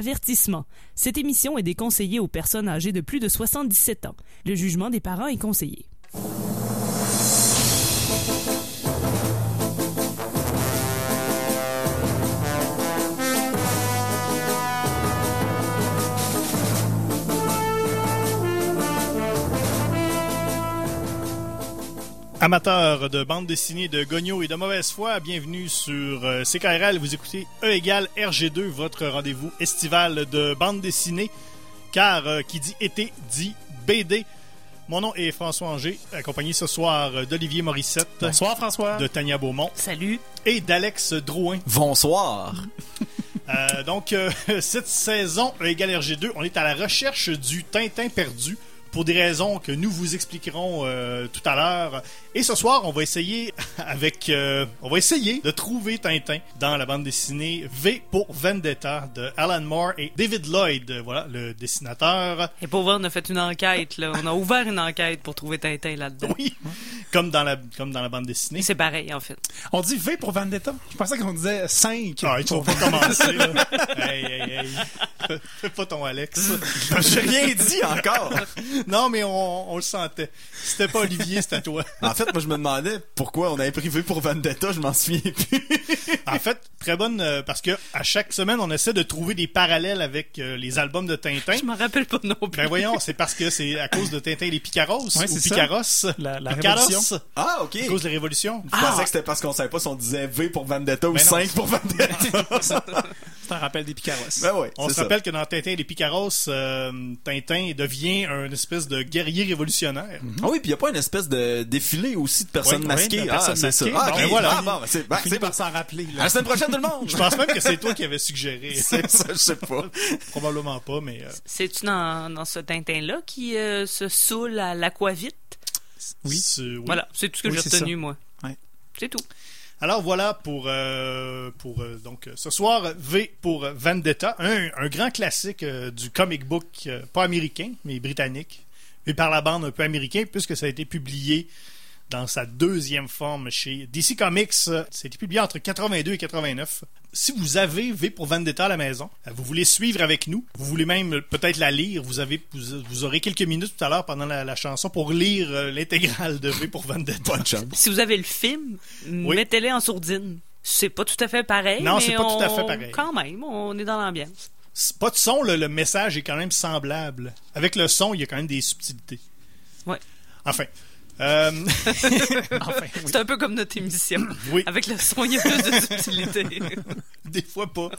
Avertissement. Cette émission est déconseillée aux personnes âgées de plus de 77 ans. Le jugement des parents est conseillé. Amateurs de bande dessinée de Gogno et de mauvaise foi, bienvenue sur euh, CKRL. Vous écoutez E égale RG2, votre rendez-vous estival de bande dessinée. Car euh, qui dit été dit BD. Mon nom est François Anger, accompagné ce soir d'Olivier Morissette. Bonsoir François. De Tania Beaumont. Salut. Et d'Alex Drouin. Bonsoir. Euh, donc, euh, cette saison, E égale RG2, on est à la recherche du Tintin perdu pour des raisons que nous vous expliquerons euh, tout à l'heure. Et ce soir, on va essayer avec, euh, on va essayer de trouver Tintin dans la bande dessinée V pour Vendetta de Alan Moore et David Lloyd, voilà le dessinateur. Et pour voir, on a fait une enquête, là. On a ouvert une enquête pour trouver Tintin là-dedans. Oui, comme dans la comme dans la bande dessinée. C'est pareil, en fait. On dit V pour Vendetta? Je pensais qu'on disait 5. Ah, ils sont pas commencer. là. hey, hey, hey. Fais pas ton Alex. J'ai rien dit encore. Non, mais on, on le sentait. C'était pas Olivier, c'était toi. En fait, moi, je me demandais pourquoi on avait pris V pour Vendetta, je m'en souviens plus. En fait, très bonne euh, parce que à chaque semaine, on essaie de trouver des parallèles avec euh, les albums de Tintin. Je m'en rappelle pas non plus. Ben voyons, c'est parce que c'est à cause de Tintin et les Picaros Ouais, ou c'est ça. Picaros. La- la Picaros, révolution. Ah, ok. À cause de la révolution. Je pensais que c'était parce qu'on savait pas si on disait V pour Vendetta ou non. 5 pour Vendetta. C'est un rappel des Picaros. ben ouais, On se ça. rappelle que dans Tintin et les Picaros, euh, Tintin devient un espèce de guerrier révolutionnaire. Ah oui, puis il y a pas une espèce de défilé aussi de personnes Oui, masquées. oui, de ah, personnes c'est ça. masquées. Ah, Ben ok. voilà. Ah, bon, ben, c'est ben, par s'en rappeler. À Là. la semaine prochaine, tout le monde. Je pense même que c'est toi qui avais suggéré. C'est ça, je sais pas. Probablement pas, mais euh, C'est-tu dans, dans ce Tintin-là qui euh, se saoule à l'aquavite? Oui. c'est- oui. Voilà, c'est tout ce que Oui, j'ai retenu, ça. moi. Ouais. C'est tout. Alors voilà pour euh, pour euh, donc ce soir V pour Vendetta, un, un grand classique euh, du comic book euh, pas américain mais britannique, mais par la bande un peu américain puisque ça a été publié dans sa deuxième forme chez DC Comics. Été publié entre 82 et 89. Si vous avez V pour Vendetta à la maison, euh, vous voulez suivre avec nous, vous voulez même peut-être la lire, vous avez vous, vous aurez quelques minutes tout à l'heure pendant la, la chanson pour lire euh, l'intégrale de V pour Vendetta. Bonne chance. Si vous avez le film, mettez-les en sourdine. C'est pas tout à fait pareil. Non, c'est pas tout à fait pareil. Quand même, on est dans l'ambiance. Pas de son, là, le message est quand même semblable. Avec le son, il y a quand même des subtilités. Ouais. Enfin. Euh, Enfin, oui. C'est un peu comme notre émission. oui, Avec le son, il y a plus de subtilité. des fois pas.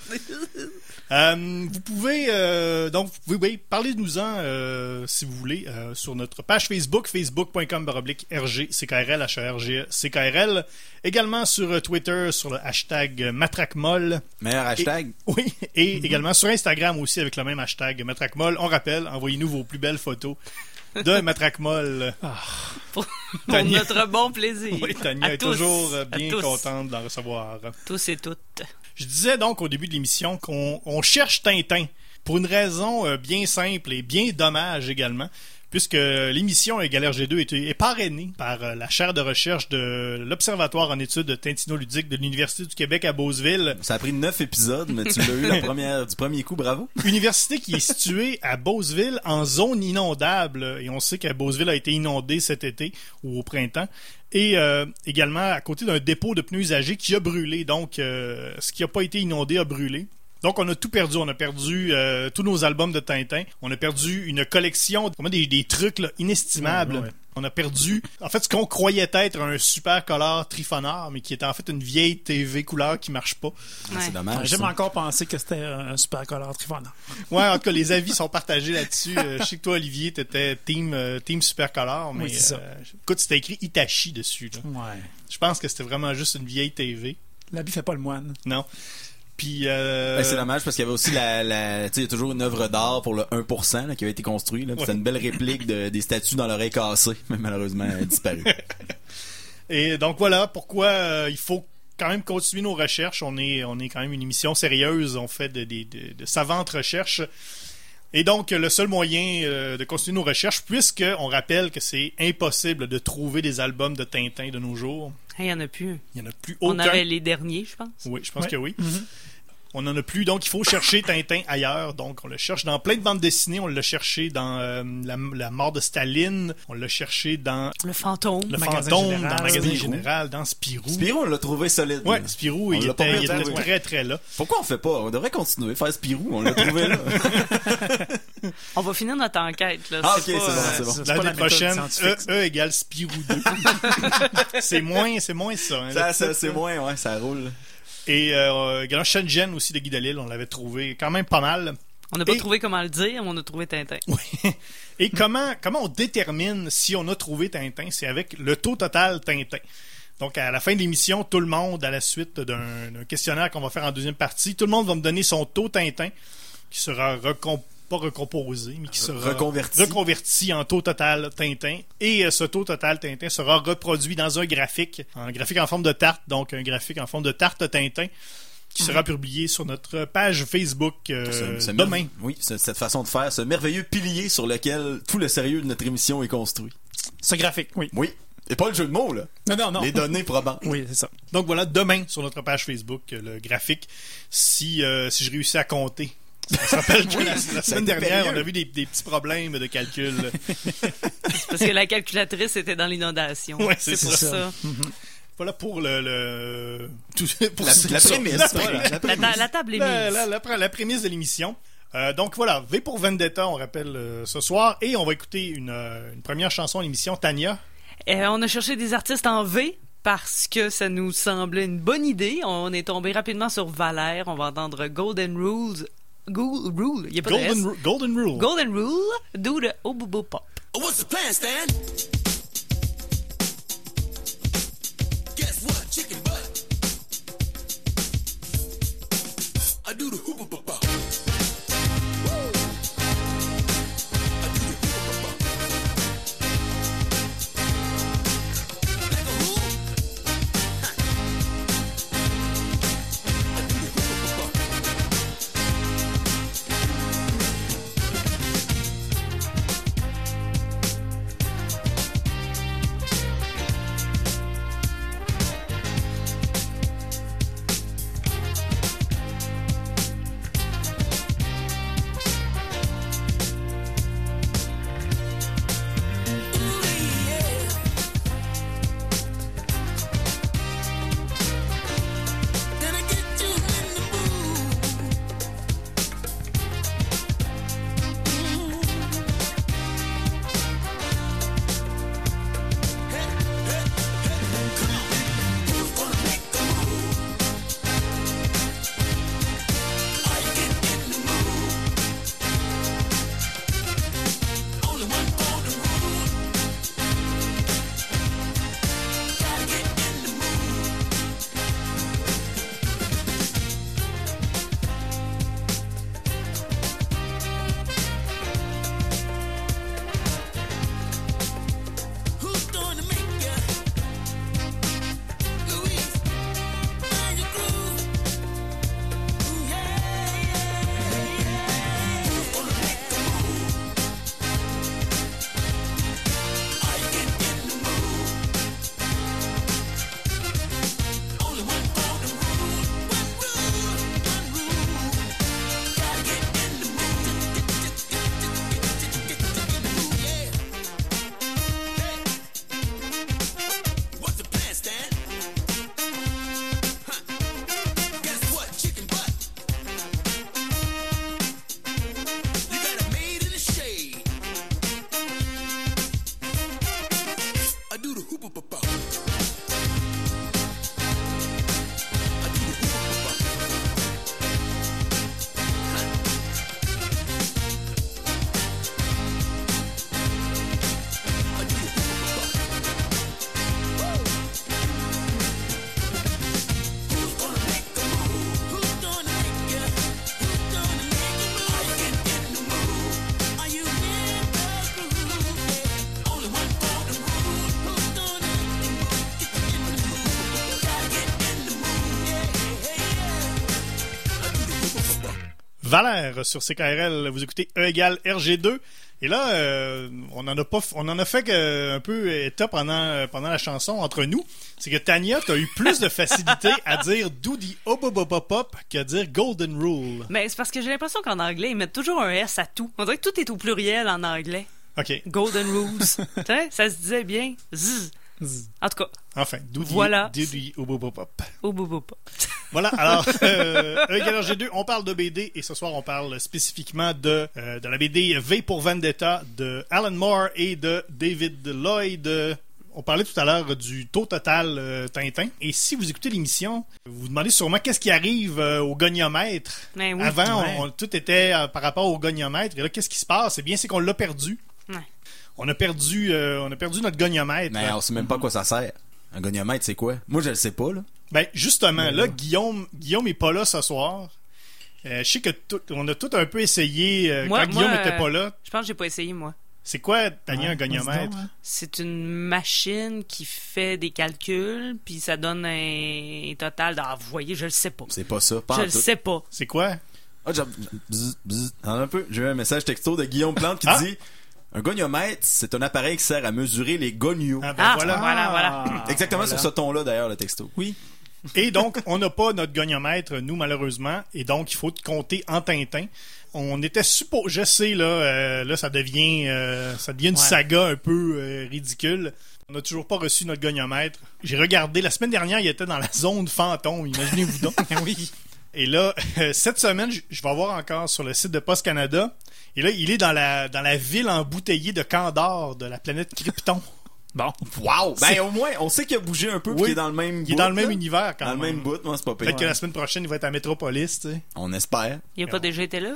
Euh, vous pouvez euh, donc oui oui parlez-nous-en euh, si vous voulez euh, sur notre page Facebook facebook.com baroblique RG CKRL HRG CKRL également sur Twitter sur le hashtag MatraqueMolle Meilleur hashtag. oui et également sur Instagram aussi avec le même hashtag MatraqueMolle on rappelle envoyez-nous vos plus belles photos de MatraqueMolle Pour, pour notre bon plaisir. Oui, Tania est tous. toujours euh, bien contente d'en recevoir. Tous et toutes. Je disais donc au début de l'émission qu'on on cherche Tintin pour une raison euh, bien simple et bien dommage également, puisque l'émission Galère G2 est, est parrainée par euh, la chaire de recherche de l'Observatoire en études tintinoludiques de l'Université du Québec à Beauceville, Ça a pris 9 épisodes, mais tu l'as eu la première, du premier coup, bravo. université qui est située à Beauceville en zone inondable, et on sait que Beauceville a été inondée cet été ou au printemps, et euh, également à côté d'un dépôt de pneus usagés qui a brûlé, donc euh, ce qui n'a pas été inondé a brûlé. Donc on a tout perdu, on a perdu euh, tous nos albums de Tintin, on a perdu une collection, des, des trucs là, inestimables. Ouais, ouais. On a perdu, en fait, ce qu'on croyait être un super color trifonard, mais qui était en fait une vieille TV couleur qui marche pas. Ouais. C'est dommage. J'aime encore penser que c'était un super color Trifona. Ouais, en tout cas, les avis sont partagés là-dessus. Euh, je sais que toi, Olivier, t'étais team, euh, team super color, mais Oui, c'est ça. euh, écoute, c'était écrit Itachi dessus. Là. Ouais. Je pense que c'était vraiment juste une vieille TV. L'habit fait pas le moine. Non. Puis, euh, Ben, c'est dommage parce qu'il y avait aussi la, la tu sais, il y a toujours une œuvre d'art pour le 1% là, qui avait été construit. Là, C'était une belle réplique de, des statues dans l'oreille cassée, mais malheureusement elle a disparu. Et donc voilà pourquoi euh, il faut quand même continuer nos recherches. On est, on est quand même une émission sérieuse. On fait de, de- de- de savantes recherches. Et donc, le seul moyen euh, de continuer nos recherches, puisque on rappelle que c'est impossible de trouver des albums de Tintin de nos jours, Il y en a plus. il n'y en a plus On aucun. avait les derniers, je pense. Oui, je pense Ouais. que oui. Mhm. On en a plus, donc il faut chercher Tintin ailleurs. Donc on le cherche dans plein de bandes dessinées. On l'a cherché dans euh, la, la mort de Staline. On l'a cherché dans Le fantôme. Le Magasin Fantôme, Général. dans le Magasin Spirou. Général, dans Spirou. Spirou, on l'a trouvé solide. Ouais. Spirou, On il était, il était très très là. Pourquoi on fait pas? On devrait continuer. Faire Spirou, on l'a trouvé là. On va finir notre enquête. Là. Ah, C'est ok, c'est bon, euh, c'est bon. c'est pas L'année la prochaine, E, e égale Spirou 2. c'est moins, c'est moins ça. hein, Ça, ça, c'est moins, ouais, ça roule. Et euh, Grand Shenzhen aussi de Guy Delisle, on l'avait trouvé quand même pas mal. On n'a pas Et- trouvé comment le dire, mais on a trouvé Tintin. Et comment, comment on détermine si on a trouvé Tintin? C'est avec le taux total Tintin. Donc, à la fin de l'émission, tout le monde, à la suite d'un questionnaire qu'on va faire en deuxième partie, tout le monde va me donner son taux Tintin, qui sera recom- pas recomposé, mais qui sera Reconverti. reconverti en taux total Tintin. Et euh, ce taux total Tintin sera reproduit dans un graphique, un graphique en forme de tarte, donc un graphique en forme de tarte Tintin, qui sera publié sur notre page Facebook euh, Ce- ce demain. Oui, ce- cette façon de faire, ce merveilleux pilier sur lequel tout le sérieux de notre émission est construit. Ce graphique, oui. Oui. Et pas le jeu de mots, là. Non, non, non. Les données probantes. Oui, c'est ça. Donc voilà, demain sur notre page Facebook, euh, le graphique, si, euh, si je réussis à compter. On se rappelle que la, la semaine dernière, on a vu des, des petits problèmes de calcul. Parce que la calculatrice était dans l'inondation. Ouais, c'est pour ça. ça. voilà pour le... le tout, pour La, la prémisse. La- prémisse. table est la, mise. la- la- la prémisse de l'émission. Euh, donc voilà, V pour Vendetta, on rappelle euh, ce soir. Et on va écouter une, euh, une première chanson à l'émission, Tania. Euh, on a cherché des artistes en V parce que ça nous semblait une bonne idée. On est tombé rapidement sur Valère. On va entendre Golden Rules. Go- Rule. Il n'y a pas de Golden, S. Ru- Golden Rule. Golden Rule, do the Obobo Pop. What's the plan, Stan? Valère sur CKRL. Vous écoutez E égale RG2. Et là, euh, on en a pas, on en a fait que, un peu état pendant euh, pendant la chanson entre nous. C'est que Tania, t'as eu plus de facilité à dire do the hop qu'à dire golden rule. Mais c'est parce que j'ai l'impression qu'en anglais, ils mettent toujours un S à tout. On dirait que tout est au pluriel en anglais. Ok. Golden Rules. ça se disait bien. Zzz. En tout cas, Enfin, do the, Voilà. do the hop. au bout, bout, pas. Voilà, alors, euh, égale RG2, on parle de BD et ce soir on parle spécifiquement de, euh, de la BD V pour Vendetta de Alan Moore et de David Lloyd. On parlait tout à l'heure du taux total euh, Tintin. Et si vous écoutez l'émission, vous vous demandez sûrement qu'est-ce qui arrive euh, au goniomètre. Mais oui. Avant, ouais. on- tout était euh, par rapport au goniomètre. Et là, qu'est-ce qui se passe? Eh bien, c'est qu'on l'a perdu. Ouais. On a perdu, euh, on a perdu notre goniomètre. Mais on sait même pas à quoi ça sert. Un goniomètre, c'est quoi? Moi, je le sais pas, là. Ben justement, là, Guillaume, Guillaume est pas là ce soir. Euh, je sais que tout- on a tout un peu essayé euh, Moi- quand Guillaume moi, était euh, pas là. Je pense que j'ai pas essayé, moi. C'est quoi, Tania, un Ouais, goniomètre? dis donc, hein. C'est une machine qui fait des calculs, puis ça donne un total. Ah, vous voyez, je le sais pas. C'est pas ça. Pas Je le sais pas. C'est quoi? Ah, un peu. J'ai eu un message texto de Guillaume Plante qui Ah. dit Un goniomètre, c'est un appareil qui sert à mesurer les gonios. Ah, ben Ah, voilà. voilà, voilà. Ah, Exactement voilà. sur ce ton-là, d'ailleurs, le texto. Oui. Et donc, on n'a pas notre goniomètre, nous, malheureusement. Et donc, il faut compter en Tintin. On était supposé... Je sais, là, euh, là ça devient euh, ça devient une Ouais. saga un peu euh, ridicule. On n'a toujours pas reçu notre goniomètre. J'ai regardé, la semaine dernière, il était dans la zone fantôme, imaginez-vous donc. oui. Et là, cette semaine, je- vais voir encore sur le site de Post Canada. Et là, il est dans la, dans la ville embouteillée de Candor, de la planète Krypton. Bon. Wow! Ben, au moins, on sait qu'il a bougé un peu, Oui. qu'il est dans le même Il est bout, dans le même là. univers quand Dans le même. bout, moi, c'est pas pire. Peut-être que la semaine prochaine, il va être à Metropolis, tu sais. On espère. Il a pas déjà été là?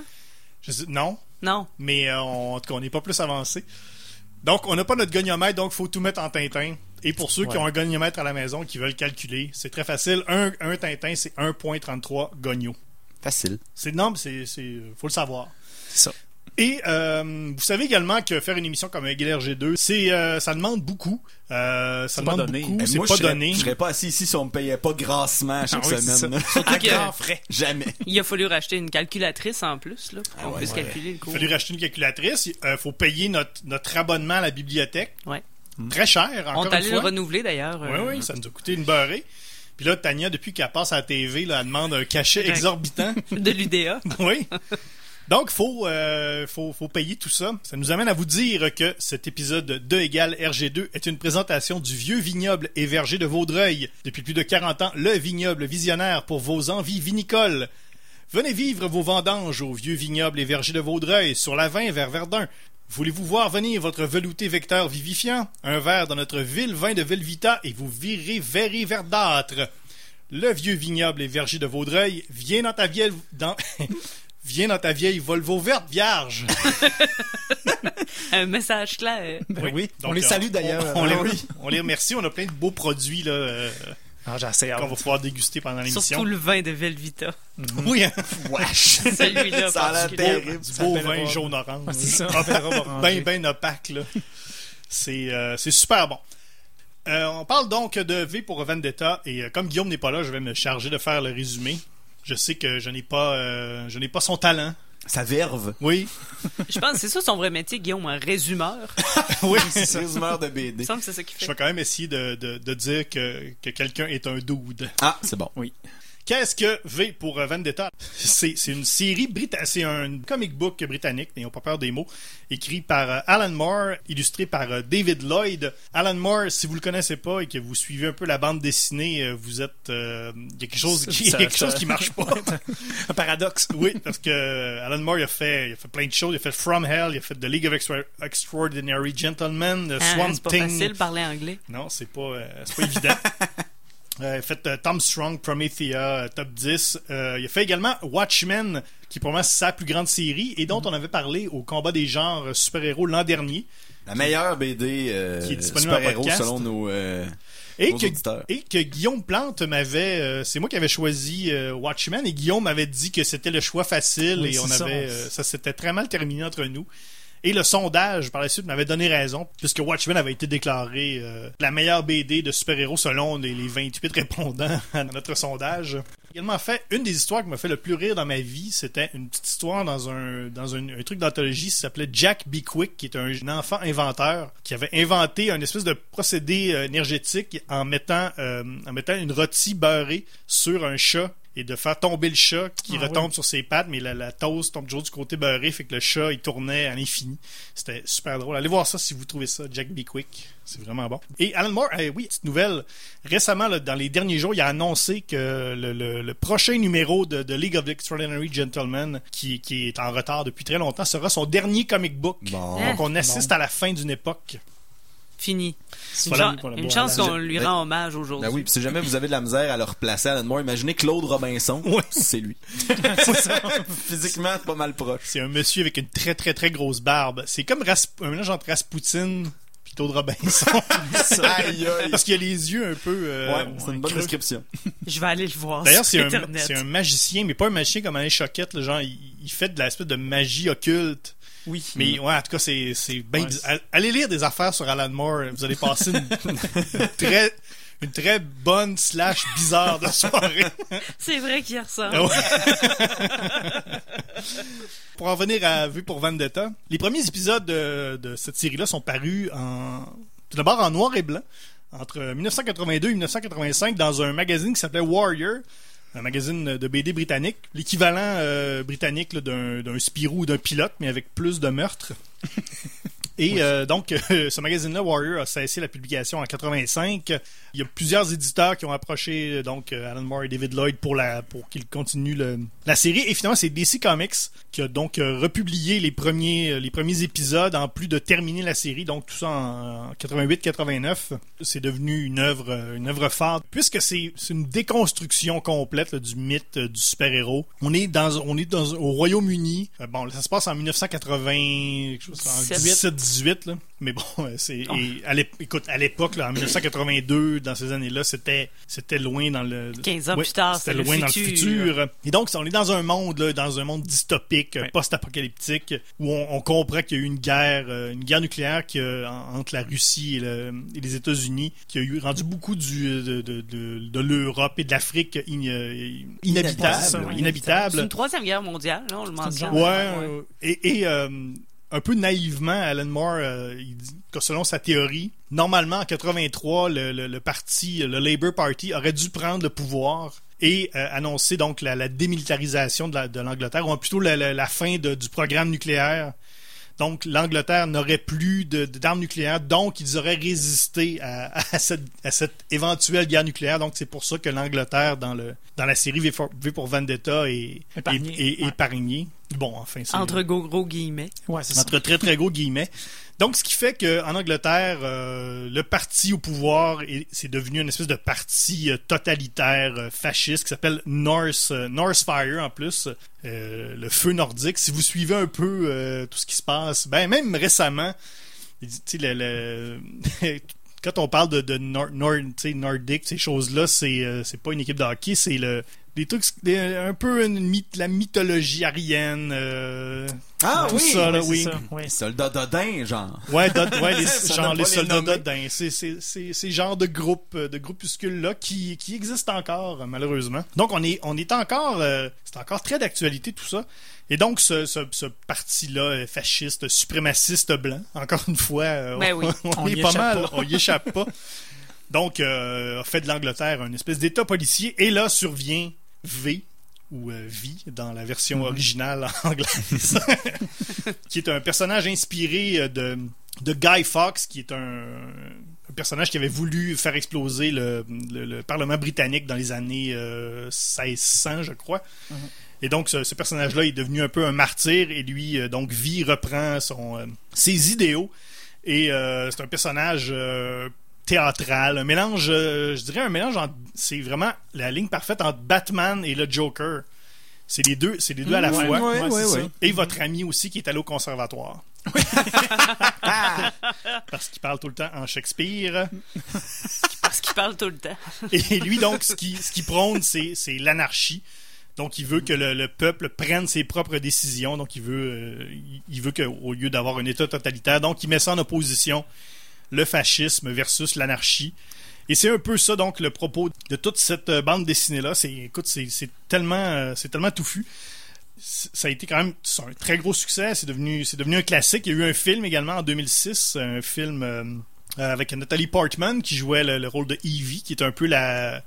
Je sais- non, Non. mais euh, on- en tout cas, on n'est pas plus avancé. Donc, on n'a pas notre goniomètre, donc il faut tout mettre en Tintin. Et pour ceux qui ont un goniomètre à la maison, qui veulent calculer, c'est très facile. Un, un Tintin, c'est 1.33 gonio. Facile. C'est non, mais c'est, c'est, faut le savoir. C'est ça. Et euh, vous savez également que faire une émission comme Aguilère G2, c'est, euh, ça demande beaucoup. Euh, ça C'est pas demande donné. beaucoup, c'est moi, pas je serais, donné. Je serais pas assis ici si on me payait pas grassement à chaque Ah oui, c'est semaine. À grand frais. Jamais. Il a fallu racheter une calculatrice en plus, là, pour qu'on Ah ouais, puisse ouais. calculer le Il cours. a fallu racheter une calculatrice. Il faut payer notre, notre abonnement à la bibliothèque. Ouais. Très cher, encore On allé le renouveler d'ailleurs. Oui, euh, oui, ça nous a coûté une beurrée. Puis là, Tania, depuis qu'elle passe à la TV, là, elle demande un cachet exorbitant. De l'UDA. oui. Donc, faut, euh, faut, faut payer tout ça. Ça nous amène à vous dire que cet épisode de égale RG2 est une présentation du vieux vignoble et verger de Vaudreuil. Depuis plus de 40 ans, le vignoble visionnaire pour vos envies vinicoles. Venez vivre vos vendanges au vieux vignoble et verger de Vaudreuil, sur la 20 vers Verdun. Voulez-vous voir venir votre velouté vecteur vivifiant? Un verre dans notre ville vin de Velvita et vous virez verré verdâtre. Le vieux vignoble et verger de Vaudreuil vient dans ta vieille... Dans... Viens dans ta vieille Volvo verte vierge. Un message clair. Ben oui. Donc, on les euh, salue d'ailleurs. On, on les, Ah on les remercie. On a plein de beaux produits là, euh, Ah, j'ai assez hâte. qu'on va pouvoir déguster pendant l'émission. Surtout le vin de Velvita. Oui, hein? Wesh! Celui-là, Ça a l'air terrible. du Ça beau vin jaune-orange. Ah, c'est ça. Ah, ben, ben, ben opaque, là. C'est euh, c'est super bon. Euh, on parle donc de V pour Vendetta et euh, comme Guillaume n'est pas là, je vais me charger de faire le résumé. Je sais que je n'ai pas, euh, je n'ai pas son talent. Ça verve. Oui, Je pense que c'est ça son vrai métier, Guillaume, un résumeur. oui. Résumeur de Il BD. me semble que c'est ça qu'il Je fait. vais quand même essayer de, de, de dire que, que quelqu'un est un dude. Ah, c'est bon. Oui. Qu'est-ce que V pour euh, Vendetta? C'est c'est une série britannique, c'est un comic book britannique, n'ayons pas peur des mots, écrit par euh, Alan Moore, illustré par euh, David Lloyd. Alan Moore, si vous le connaissez pas et que vous suivez un peu la bande dessinée, vous êtes, euh, il y a quelque chose, qui, Ça- quelque ça- chose qui marche pas. Un paradoxe. oui, parce que Alan Moore il a fait, il a fait plein de choses. Il a fait From Hell, il a fait The League of Extra- Extraordinary Gentlemen, The Ah, Swamp c'est pas facile de parler anglais. Non, c'est pas, euh, c'est pas évident. Euh, il a fait euh, Tom Strong, Promethea, euh, top 10. Euh, il a fait également Watchmen, qui est pour moi sa plus grande série, et dont on avait parlé au combat des genres super-héros l'an dernier. La meilleure BD euh, Qui est disponible en super-héros podcast. selon nos, euh, Et nos que, et que Guillaume Plante m'avait... euh, c'est moi qui avais choisi Watchmen, et Guillaume m'avait dit que c'était le choix facile, Oui, et on ça. avait... euh, ça s'était très mal terminé entre nous. Et le sondage, par la suite, m'avait donné raison, puisque Watchmen avait été déclaré euh, la meilleure BD de super-héros selon les, les 28 répondants à notre sondage. Également fait une des histoires qui m'a fait le plus rire dans ma vie. C'était une petite histoire dans un, dans un, truc d'anthologie qui s'appelait Jack Be Quick, qui est un, un enfant inventeur qui avait inventé un espèce de procédé euh, énergétique en mettant, euh, en mettant une rôtie beurrée sur un chat et de faire tomber le chat qui Ah retombe oui. sur ses pattes, mais la, la toast tombe toujours du côté beurré, fait que le chat il tournait à l'infini. C'était super drôle. Allez voir ça si vous trouvez ça, Jack Be Quick. C'est vraiment bon. Et Alan Moore, eh oui, petite nouvelle. Récemment, là, dans les derniers jours, il a annoncé que le, le- le prochain numéro de, de League of Extraordinary Gentlemen, qui, qui est en retard depuis très longtemps, sera son dernier comic book. Bon. Hein? Donc on assiste à la fin d'une époque. Fini. Une, Voilà, chan- voilà, une chance qu'on lui rend hommage aujourd'hui. Ben oui, puis si jamais vous avez de la misère à le replacer Alan Moore, imaginez Claude Robinson, Ouais. c'est lui. Physiquement, c'est pas mal proche. C'est un monsieur avec une très très très grosse barbe. C'est comme Rasp- un mélange entre Rasputin et Claude Robinson. Aïe, aïe. Parce qu'il a les yeux un peu... euh, Ouais, c'est une bonne creux. description. Je vais aller le voir D'ailleurs, sur c'est un, c'est magicien, mais pas un magicien comme Alain Choquette. là, genre, il, il fait de l'espèce de magie occulte. Oui. Mais ouais, en tout cas, c'est, c'est bien Ouais, Allez lire des affaires sur Alan Moore. Vous allez passer une, une très, une très bonne slash bizarre de soirée. C'est vrai qu'il ressemble. Ah ouais. pour en venir à Vue pour Vendetta, les premiers épisodes de, de cette série-là sont parus en, tout d'abord en noir et blanc, entre 1982 et 1985, dans un magazine qui s'appelait Warrior, un magazine de BD britannique, l'équivalent euh, britannique d'un Spirou ou d'un pilote, mais avec plus de meurtres. Et euh, donc, euh, ce magazine-là, Warrior, a cessé la publication en 85. Il y a plusieurs éditeurs qui ont approché euh, donc euh, Alan Moore et David Lloyd pour la pour qu'ils continuent le- la série. Et finalement, c'est DC Comics qui a donc republié les premiers les premiers épisodes en plus de terminer la série. Donc tout ça en, 88-89. C'est devenu une œuvre une œuvre phare puisque c'est c'est une déconstruction complète là, du mythe du super-héros. On est dans on est dans au Royaume-Uni. Bon, ça se passe en 1980 quelque chose, en 17. 17-18 là. Mais bon, euh, c'est Oh. et à l'ép- écoute à l'époque là, en 1982 dans ces années-là, c'était c'était loin dans le 15 ans Ouais, plus tard, c'était le loin dans le futur. futur. Et donc on est dans un monde là, dans un monde dystopique, euh, Ouais. post-apocalyptique où on, on comprend qu'il y a eu une guerre euh, une guerre nucléaire qui, euh, entre la Russie et, le- et les États-Unis qui a eu rendu beaucoup du de, de, de, de l'Europe et de l'Afrique in- euh, inhabitable, Inhabitable, oui. inhabitable. C'est une troisième guerre mondiale, là, on le mentionne. Ouais, euh, et, et, euh, un peu naïvement, Alan Moore, euh, il dit que selon sa théorie, normalement en 83, le, le- le parti, le Labour Party, aurait dû prendre le pouvoir et euh, annoncer donc la, la démilitarisation de la- de l'Angleterre, ou plutôt la, fin de- du programme nucléaire. Donc l'Angleterre n'aurait plus d'armes nucléaires, donc ils auraient résisté à, à cette, à cette éventuelle guerre nucléaire. Donc c'est pour ça que l'Angleterre dans le dans la série V pour Vendetta est Épargnée. est- est Ouais. épargnée. Bon, enfin c'est Entre gros gros guillemets. Ouais, c'est ça. entre très très gros guillemets. Donc, ce qui fait qu'en Angleterre, euh, le parti au pouvoir, est- c'est devenu une espèce de parti euh, totalitaire euh, fasciste qui s'appelle North, euh, North Fire en plus, euh, le feu nordique. Si vous suivez un peu euh, tout ce qui se passe, ben même récemment, tu sais, le- le- quand on parle de, de nor, nor- nordique, ces choses-là, c'est euh, c'est pas une équipe de hockey, c'est le des trucs des- un peu une myth- la mythologie arienne euh, Ah tout oui, ça là, oui c'est ça, ouais. Soldat Dodin, genre. Ouais, les, genre les les soldats d'Odin. C'est c'est- c'est- ces genres de groupes, de groupuscules-là qui, qui existent encore, malheureusement. Donc, on est, on est encore, euh, c'est encore très d'actualité, tout ça. Et donc, ce, ce, ce parti-là, fasciste, suprémaciste blanc, encore une fois, euh, Ben oui. on, On est pas échappe mal, pas. on y échappe pas. Donc, euh, a fait de l'Angleterre un espèce d'État policier. Et là survient V, ou euh, V dans la version originale anglaise, qui est un personnage inspiré euh, de, de Guy Fawkes, qui est un, un personnage qui avait voulu faire exploser le, le- le Parlement britannique dans les années euh, 1600, je crois. Mm-hmm. Et donc, ce, ce personnage-là est devenu un peu un martyr, et lui, euh, donc, V reprend son, euh, ses idéaux. Et euh, c'est un personnage euh, théâtral, un mélange, euh, je dirais un mélange entre, c'est vraiment la ligne parfaite entre Batman et le Joker. C'est les deux, c'est les deux à la Ouais, fois. ouais, ouais, c'est ouais. ça. Et votre ami aussi qui est allé au conservatoire. Parce qu'il parle tout le temps en Shakespeare. Parce qu'il parle tout le temps. Et lui, donc, ce qui, ce qui prône, c'est, c'est l'anarchie. Donc, il veut que le, le peuple prenne ses propres décisions. Donc, il veut, euh, il- il veut qu'au lieu d'avoir un État totalitaire, donc il met ça en opposition le fascisme versus l'anarchie. Et c'est un peu ça, donc, le propos de toute cette euh, bande dessinée-là. Écoute, c'est, tellement, euh, tellement touffu. Ça a été quand même un très gros succès. C'est devenu, devenu un classique. Il y a eu un film également en 2006, un film euh, avec Nathalie Portman qui jouait le, le rôle de Evie, qui est un peu la,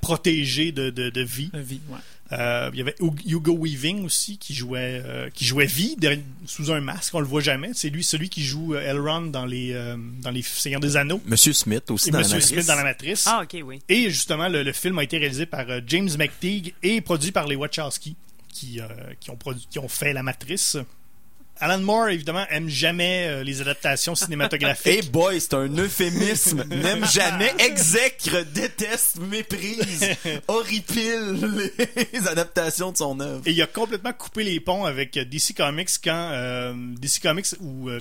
protégée de, de, de Vi. La vie, ouais. Euh, il y avait Hug- Hugo Weaving aussi qui jouait euh, qui jouait Vi derrière- sous un masque, on le voit jamais. C'est lui celui qui joue euh, Elrond dans les euh, dans les Seigneurs des Anneaux Monsieur Smith aussi et dans Monsieur la Smith dans la Matrice. Ah, ok, oui. Et justement le, le film a été réalisé par euh, James McTeague et produit par les Wachowski qui euh, qui ont produit qui ont fait la Matrice. Alan Moore évidemment aime jamais euh, les adaptations cinématographiques. Hey boy, c'est un euphémisme. N'aime jamais, exècre, déteste, méprise, horripile les adaptations de son œuvre. Et il a complètement coupé les ponts avec DC Comics quand euh, DC Comics ou euh,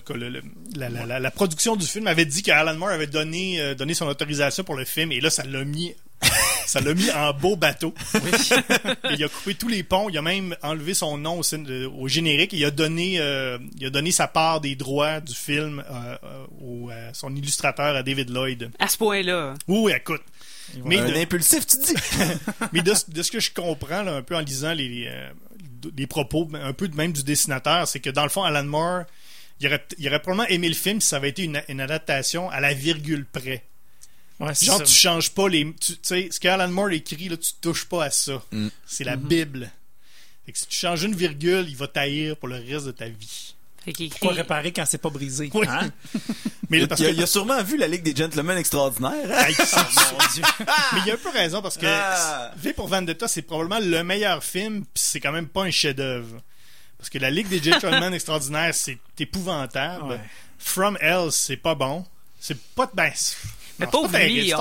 la, la- la- la production du film avait dit qu'Alan Moore avait donné donné son autorisation pour le film et là ça l'a mis ça l'a mis en beau bateau. Il a coupé tous les ponts, il a même enlevé son nom au, euh, au générique et il a donné euh, il a donné sa part des droits du film euh, euh, au, à son illustrateur à David Lloyd. À ce point-là. Oui, écoute. Mais un de- impulsif, tu dis? mais de, ce- de ce que je comprends là, un peu en lisant les, euh, les propos, un peu de même du dessinateur, c'est que dans le fond, Alan Moore, il aurait, il aurait probablement aimé le film si ça avait été une, une adaptation à la virgule près. Ouais, Genre, ça. tu changes pas les. Tu sais, ce qu'Alan Moore écrit, là, tu touches pas à ça. Mm. C'est la Bible. Fait que si tu changes une virgule, il va taillir pour le reste de ta vie. Fait qu'il écrit. Pourquoi réparer quand c'est pas brisé? Oui. Hein? Mais Il, parce a, que. il a sûrement vu la Ligue des Gentlemen extraordinaires. hein? Hey, c'est- Mais il a un peu raison parce que Ah. V pour Vendetta, c'est probablement le meilleur film, puis c'est quand même pas un chef-d'œuvre. Parce que la Ligue des Gentlemen extraordinaires, c'est épouvantable. Ouais. From Hell, c'est pas bon. C'est pas ben, c'est- Mais non, pas lui,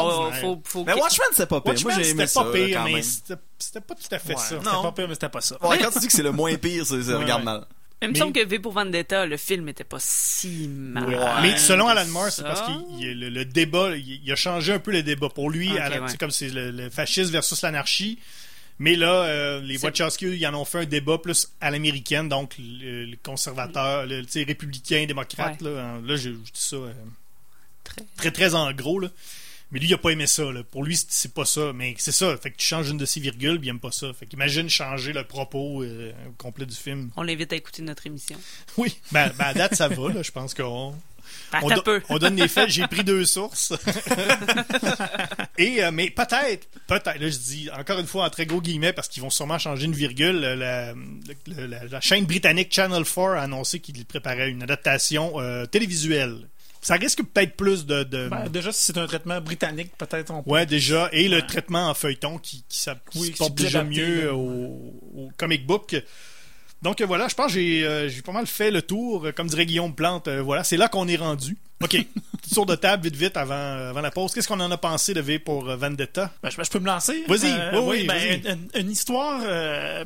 faut, faut Mais Watchmen, c'est pas pire. Watchmen, Moi, j'ai aimé c'était ça, pas pire, quand mais c'était c'était pas tout à fait Ouais, ça. C'était pas pire, mais c'était pas ça. Ouais, quand tu dis que c'est le moins pire, c'est, ça Ouais, regarde mal. Il me Mais- semble que V pour Vendetta, le film était pas si mal. Mais selon Alan Moore, c'est parce que le, le débat, il, il a changé un peu le débat. Pour lui, Ok, Alan- ouais. c'est comme c'est le, le fascisme versus l'anarchie. Mais là, euh, les Wachowski, ils en ont fait un débat plus à l'américaine, donc le, le conservateur, le, républicain, démocrate. Là, là je, je dis ça euh, Très- très, très en gros. Là. Mais lui, il a pas aimé ça. Là. Pour lui, c'est- pas ça. Mais c'est ça. Fait que tu changes une de ses virgules, puis il aime pas ça. Fait qu'imagine changer le propos euh, complet du film. On l'invite à écouter notre émission. Oui, ben, ben à date, ça va. Là. Je pense qu'on Ben, on, t'as do- peu. on donne les faits. J'ai pris deux sources. Et euh, mais peut-être, peut-être. Là, je dis encore une fois en très gros guillemets parce qu'ils vont sûrement changer une virgule. La, le- la- la chaîne britannique Channel 4 a annoncé qu'il préparait une adaptation euh, télévisuelle. Ça risque peut-être plus de, de- Ben, déjà, si c'est un traitement britannique, peut-être on peut. ouais déjà et le Ouais. traitement en feuilleton qui, qui, s'app- qui Oui, se porte déjà adapté, mieux là. au, au comic book. Donc euh, voilà, je pense que j'ai euh, j'ai pas mal fait le tour. Euh, Comme dirait Guillaume Plante, euh, voilà, c'est là qu'on est rendu. OK, tour de table vite vite avant, euh, avant la pause. Qu'est-ce qu'on en a pensé de V pour euh, Vendetta? Ben, je, je peux me lancer? Vas-y, oui, oui, ben. Une, histoire euh,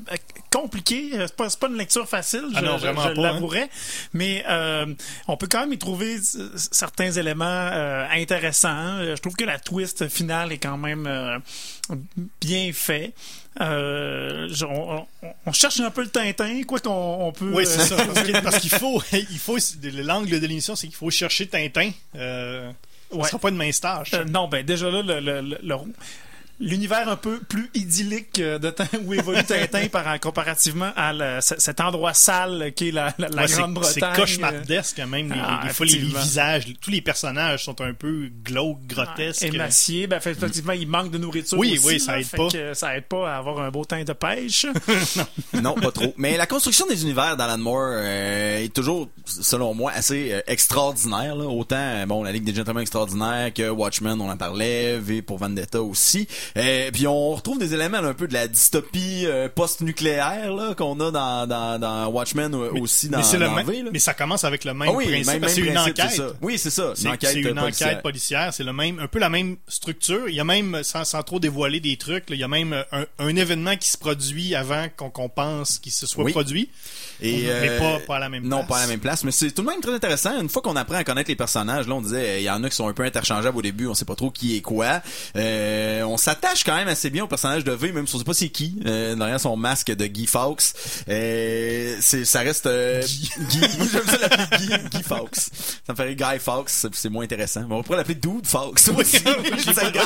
compliquée. Euh, C'est pas, pas une lecture facile, Ah je, non, je- vraiment je pas, hein. Mais euh, on peut quand même y trouver certains éléments euh, intéressants. Euh, Je trouve que la twist finale est quand même euh, bien fait. Euh, je- on, on- on cherche un peu le Tintin, quoi qu'on on peut. Oui, c'est euh, ça. Parce qu'il faut, il faut, l'angle de l'émission, c'est qu'il faut chercher Tintin. Euh, Ouais. Ce sera pas une mince tâche. Euh, non, ben déjà là, le- le- le- le- l'univers un peu plus idyllique euh, de temps où évolue Tintin par, comparativement à la- cet endroit sale qui est la, la- la Ouais, c'est- c'est Grande-Bretagne. cauchemardesque même. Les, Ah, des fois, les, visages, tous les personnages sont un peu glauques, euh, grotesques. émacié, ben, fait- effectivement, il manque de nourriture. Oui, aussi, oui, ça là, aide fait pas. que ça aide pas à avoir un beau teint de pêche. Non, pas trop. Mais la construction des univers d'Alan Moore euh, est toujours, selon moi, assez euh, extraordinaire. Là. Autant, euh, bon, la Ligue des Gentlemen extraordinaire que Watchmen, on en parlait, V pour Vendetta aussi. Euh, puis on retrouve des éléments là, un peu de la dystopie euh, post-nucléaire là, qu'on a dans, dans, dans Watchmen aussi dans, mais, le dans même- V. Là. mais ça commence avec le même Ah oui, principe. c'est une enquête. Oui, c'est ça. C'est Une enquête, c'est une euh, policière. enquête policière. C'est le même, un peu la même structure. Il y a même, sans, sans trop dévoiler des trucs, là, il y a même un, un événement qui se produit avant qu'on pense qu'il se soit Oui. produit. Et, mais euh, pas, pas à la même Non, place. pas à la même place, mais c'est tout de même très intéressant. Une fois qu'on apprend à connaître les personnages, là, on disait, il y en a qui sont un peu interchangeables au début, on sait pas trop qui est quoi. Euh, on s'attache quand même assez bien au personnage de V, même si on sait pas c'est qui, euh, derrière son masque de Guy Fawkes. Euh, c'est, ça reste euh, Guy. Moi, j'aime ça l'appeler Guy, Guy Fawkes. Ça me ferait Guy Fawkes, c'est- moins intéressant. Mais on pourrait l'appeler Dude Fawkes aussi. It's a pas- guy.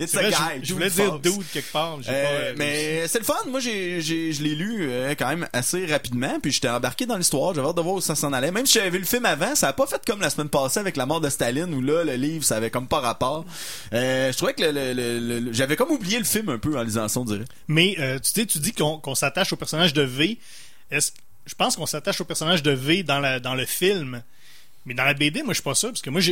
It's C'est a guy. je, voulais dire dude quelque part. Euh, pas, euh, mais c'est le fun. Moi, j'ai, j'ai, je l'ai lu euh, quand même assez rapidement, puis j'étais embarqué dans l'histoire. J'avais hâte de voir où ça s'en allait. Même si j'avais vu le film avant, ça a pas fait comme la semaine passée avec la mort de Staline, où là, le livre, ça avait comme pas rapport. Euh, je trouvais que le, j'avais comme oublié le film un peu en lisant ça, on dirait. Mais euh, tu sais, tu dis qu'on s'attache au personnage de V. Je pense qu'on s'attache au personnage de V dans le film. Mais dans la BD, moi, je suis pas ça, parce que moi,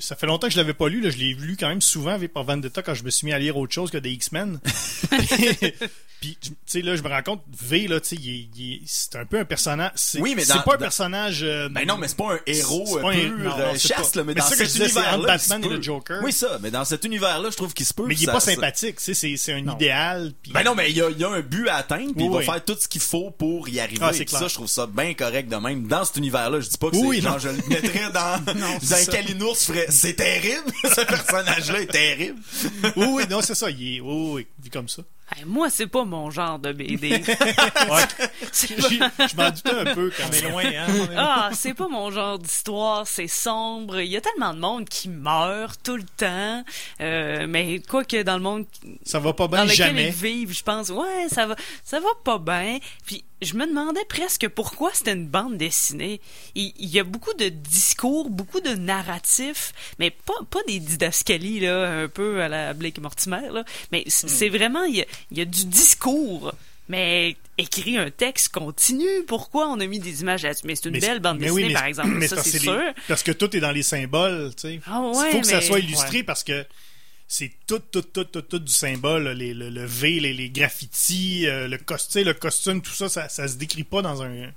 ça fait longtemps que je l'avais pas lu. Là, je l'ai lu quand même souvent, V par Vendetta, quand je me suis mis à lire autre chose que des X-Men. Puis, tu sais, là, je me rends compte, V, là, tu sais, c'est un peu un personnage. c'est- Oui, mais c'est dans- pas un personnage. euh, Ben non, mais c'est pas un héros C'est euh, pas un- pur, non, non, euh, c'est chaste, pas- là, mais, mais dans c'est ça que cet univers-là, Batman et le. Joker. Oui, ça, mais dans cet univers-là, je trouve qu'il se peut. mais il est ça- pas sympathique, tu sais, c'est c'est un Non. idéal. puis- Ben non, mais il y a, il y a un but à atteindre, puis Oui, il va oui. faire tout ce qu'il faut pour y arriver. Ah, c'est ça, je trouve ça bien correct de même. Dans cet univers-là, je dis pas que Oui, c'est non. genre, je le mettrais dans, dans c'est un ça. Kalinours, ferait, c'est terrible, ce personnage-là est terrible. oui, oui, non, c'est ça. Il est, oui, oui, vu comme ça. Hey, moi, c'est pas mon genre de BD. Je m'en doutais un peu quand On est même. loin, hein? on est- Ah, c'est pas mon genre d'histoire, c'est sombre. Il y a tellement de monde qui meurt tout le temps. Euh, mais quoi que dans le monde Ça va pas dans bien lequel jamais. ils vivent, je pense, ouais, ça va, ça va pas bien. Puis je me demandais presque pourquoi c'était une bande dessinée. Il, il y a beaucoup de discours, beaucoup de narratifs, mais pas, pas des didascalies là, un peu à la Blake Mortimer là. Mais c- c'est vraiment, il y, a, il y a du discours. Mais écrit un texte continu, pourquoi on a mis des images là-dessus? Mais c'est une Mais belle bande dessinée, oui, mais par exemple. mais ça, c'est sûr. les- Parce que tout est dans les symboles, tu sais. Ah Il ouais, faut que ça soit illustré parce que c'est tout, tout, tout, tout, tout du symbole. Les- le, le V, les, les graffitis, euh, le, cos- tu sais, le costume, tout ça, ça, ça se décrit pas dans un...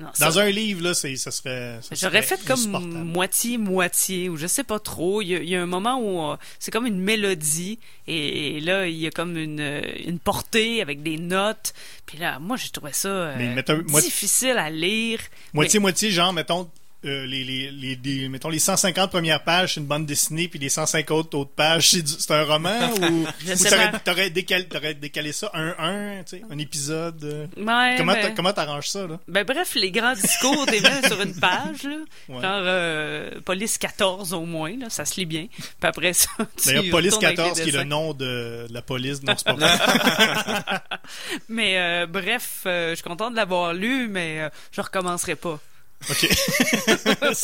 Non, ça- Dans un livre, là, ça serait... J'aurais fait comme moitié-moitié, ou je sais pas trop. Il y a, il y a un moment où euh, c'est comme une mélodie, et, et là, il y a comme une, une portée avec des notes. Puis là, moi, j'ai trouvé ça euh, Mais mettons- moi- difficile à lire. Moitié-moitié, genre, mettons... euh, les, les, les, les- mettons les 150 premières pages c'est une bande dessinée puis les 150 autres pages c'est, un roman ou, t'aurais, décalé, t'aurais décalé ça un un tu sais un épisode euh. Mais- Ouais, comment ben- comment t'arranges ça là? Ben bref, les grands discours, t'es mis sur une page, là. Ouais. Genre euh, Police 14 au moins, là, ça se lit bien. Puis après ça, tu D'ailleurs, Police retournes avec 14, les qui est le nom de, de la police. Non, c'est pas vrai. Mais bref, je suis content de l'avoir lu, mais je recommencerai pas. OK.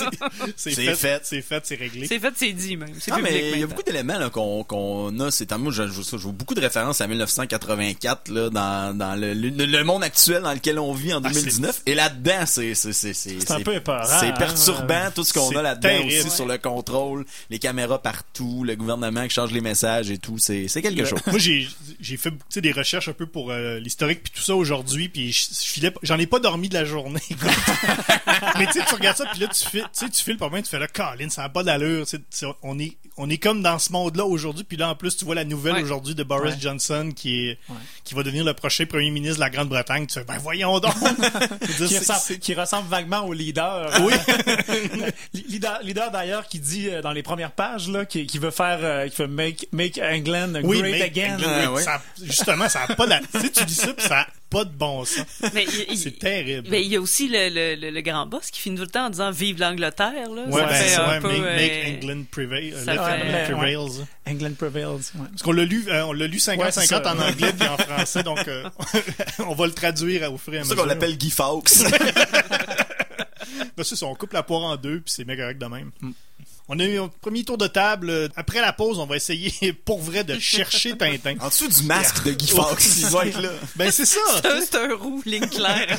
c'est fait. fait. C'est fait, c'est réglé. C'est fait, c'est dit même. C'est Ah, mais il y a beaucoup d'éléments là, qu'on qu'on a. C'est moi, je, je, je vois beaucoup de références à 1984 là, dans, dans le, le, le monde actuel dans lequel on vit en Ah, 2019. Et là-dedans, c'est c'est c'est C'est un peu épeurant, C'est hein. perturbant tout ce qu'on a là-dedans aussi sur le contrôle, les caméras partout, le gouvernement qui change les messages et tout. C'est c'est quelque chose. Moi, j'ai j'ai fait tu sais, des recherches un peu pour euh, l'historique puis tout ça aujourd'hui, puis je, je filais, j'en ai pas dormi de la journée. mais tu regardes ça, puis là, tu files, tu files par main, tu fais là, Colin, ça n'a pas d'allure. on est, on est comme dans ce monde-là aujourd'hui, puis là, en plus, tu vois la nouvelle Ouais. aujourd'hui de Boris Ouais. Johnson qui est, Ouais. qui va devenir le prochain premier ministre de la Grande-Bretagne. Tu fais, ben voyons donc. Dire, qui, ressemble, c'est- qui ressemble vaguement au leader. Oui. leader, leader d'ailleurs qui dit euh, dans les premières pages là, qui, qui veut faire, euh, qui veut make, make England Oui, great mais again. England, oui, ça- justement, ça a pas de... Tu sais, tu dis ça, puis ça a pas de bon sens. Mais C'est terrible. Ben, il y a aussi le, le, le, le grand boss qui finit tout le temps en disant Vive l'Angleterre. Là. Ouais, ça ben, fait c'est un ouais, peu. make, make euh, England prevail. euh, ça England ouais. prevails. England prevails. ouais. Parce qu'on l'a lu, euh, on l'a lu Ouais, 50-50 c'est ça. en anglais puis en français, donc euh, on va le traduire au fur et à C'est ça mesure. qu'on l'appelle Guy Fawkes. Ben, c'est ça, on coupe la poire en deux puis c'est méga correct de même. On a eu un premier tour de table. Après la pause, on va essayer pour vrai de chercher Tintin. en dessous du masque de Guy Fawkes, il doit être là. Ben c'est ça. C'est un- roux, ligne claire.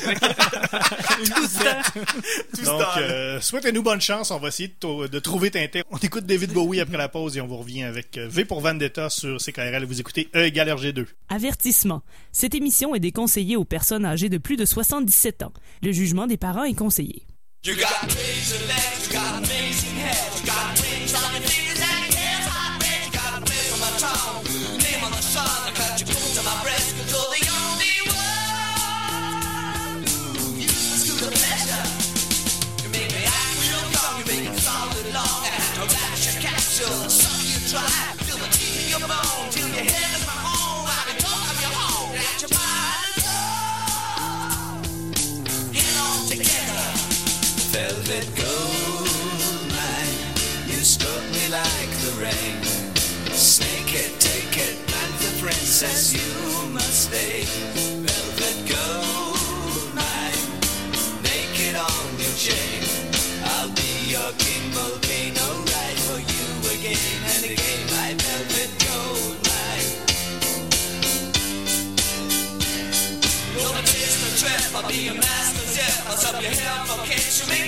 Tout ce Donc, euh, souhaitez-nous bonne chance. On va essayer de, de trouver Tintin. On écoute David Bowie après la pause et on vous revient avec euh, V pour Vendetta sur CKRL. Vous écoutez E égale RG2. Avertissement. Cette émission est déconseillée aux personnes âgées de plus de 77 ans. Le jugement des parents est conseillé. You got razor legs, you got amazing hair, you got rings on your fingers princess, you must stay. Velvet gold mine, naked on your chain. I'll be your king volcano, ride for you again and again, my velvet gold mine. You're the taste of trap, I'll be a master chef. I'll stop your for kids. You make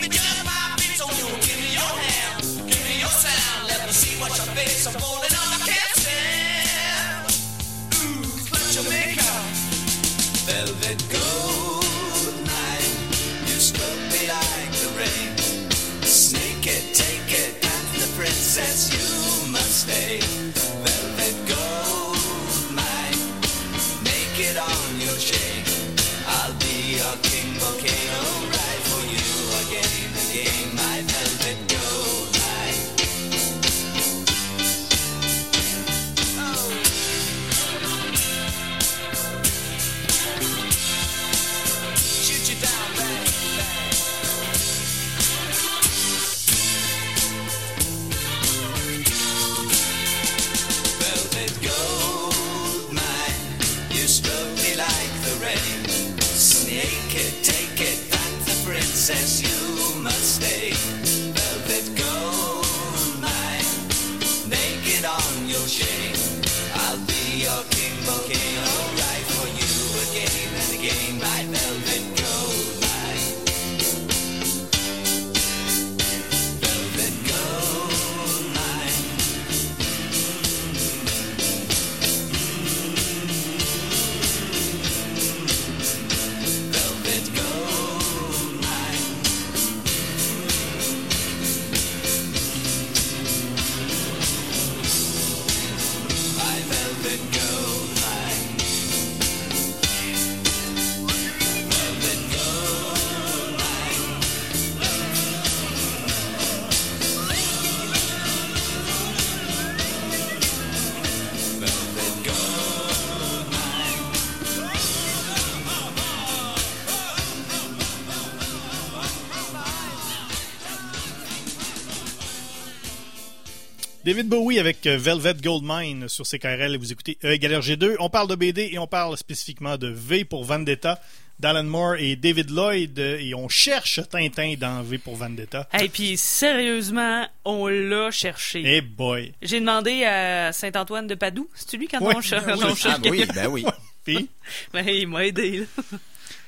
David Bowie avec euh, Velvet Goldmine sur CKRL et vous écoutez E égale RG2. On parle de BD et on parle spécifiquement de V pour Vendetta d'Alan Moore et David Lloyd euh, et on cherche Tintin dans V pour Vendetta. Et puis sérieusement, on l'a cherché. Eh boy. J'ai demandé à Saint-Antoine de Padoue, c'est lui quand Ouais, on, oui. on cherche Ah, oui, ben oui. Puis, Ben, il m'a aidé. là.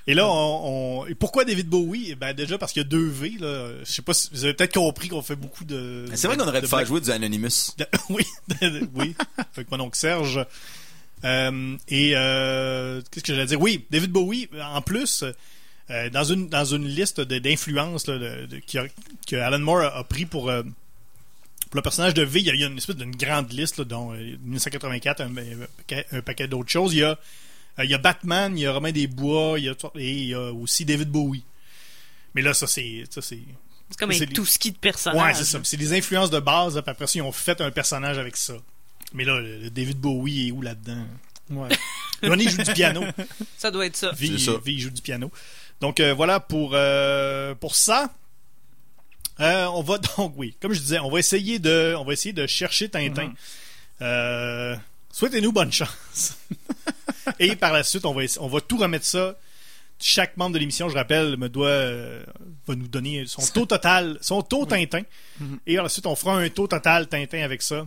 Et là, on, on- et pourquoi David Bowie? Ben déjà parce qu'il y a deux V. Là. Je sais pas si vous avez peut-être compris qu'on fait beaucoup de. C'est vrai qu'on aurait dû faire jouer du Anonymous. De- oui, avec mon oncle Serge. Euh, et euh, qu'est-ce que j'allais dire? Oui, David Bowie, en plus, euh, dans une dans une liste d'influences que Alan Moore a, a pris pour euh, pour le personnage de V, il y a, une espèce d'une grande liste, là, dont euh, 1984, un, un paquet, paquet d'autres choses. Il y a il y a Batman, il y a Romain Desbois, il y a, et il y a aussi David Bowie. Mais là, ça c'est ça c'est C'est comme C'est un tout ski de personnage. Ouais, c'est ça. C'est des influences de base, puis après ça, ils ont fait un personnage avec ça. Mais là, le, le David Bowie est où là-dedans? Ouais. Ronnie joue du piano. Ça doit être ça. V, ça. Joue du piano. Donc euh, voilà pour, euh, pour ça. Euh, on va donc, oui, comme je disais, on va essayer de, on va essayer de chercher Tintin. Euh, Souhaitez-nous bonne chance. Et par la suite, on va, on va tout remettre ça. Chaque membre de l'émission, je rappelle, me doit euh, va nous donner son taux total, son taux Tintin. Et par la suite, on fera un taux total Tintin avec ça,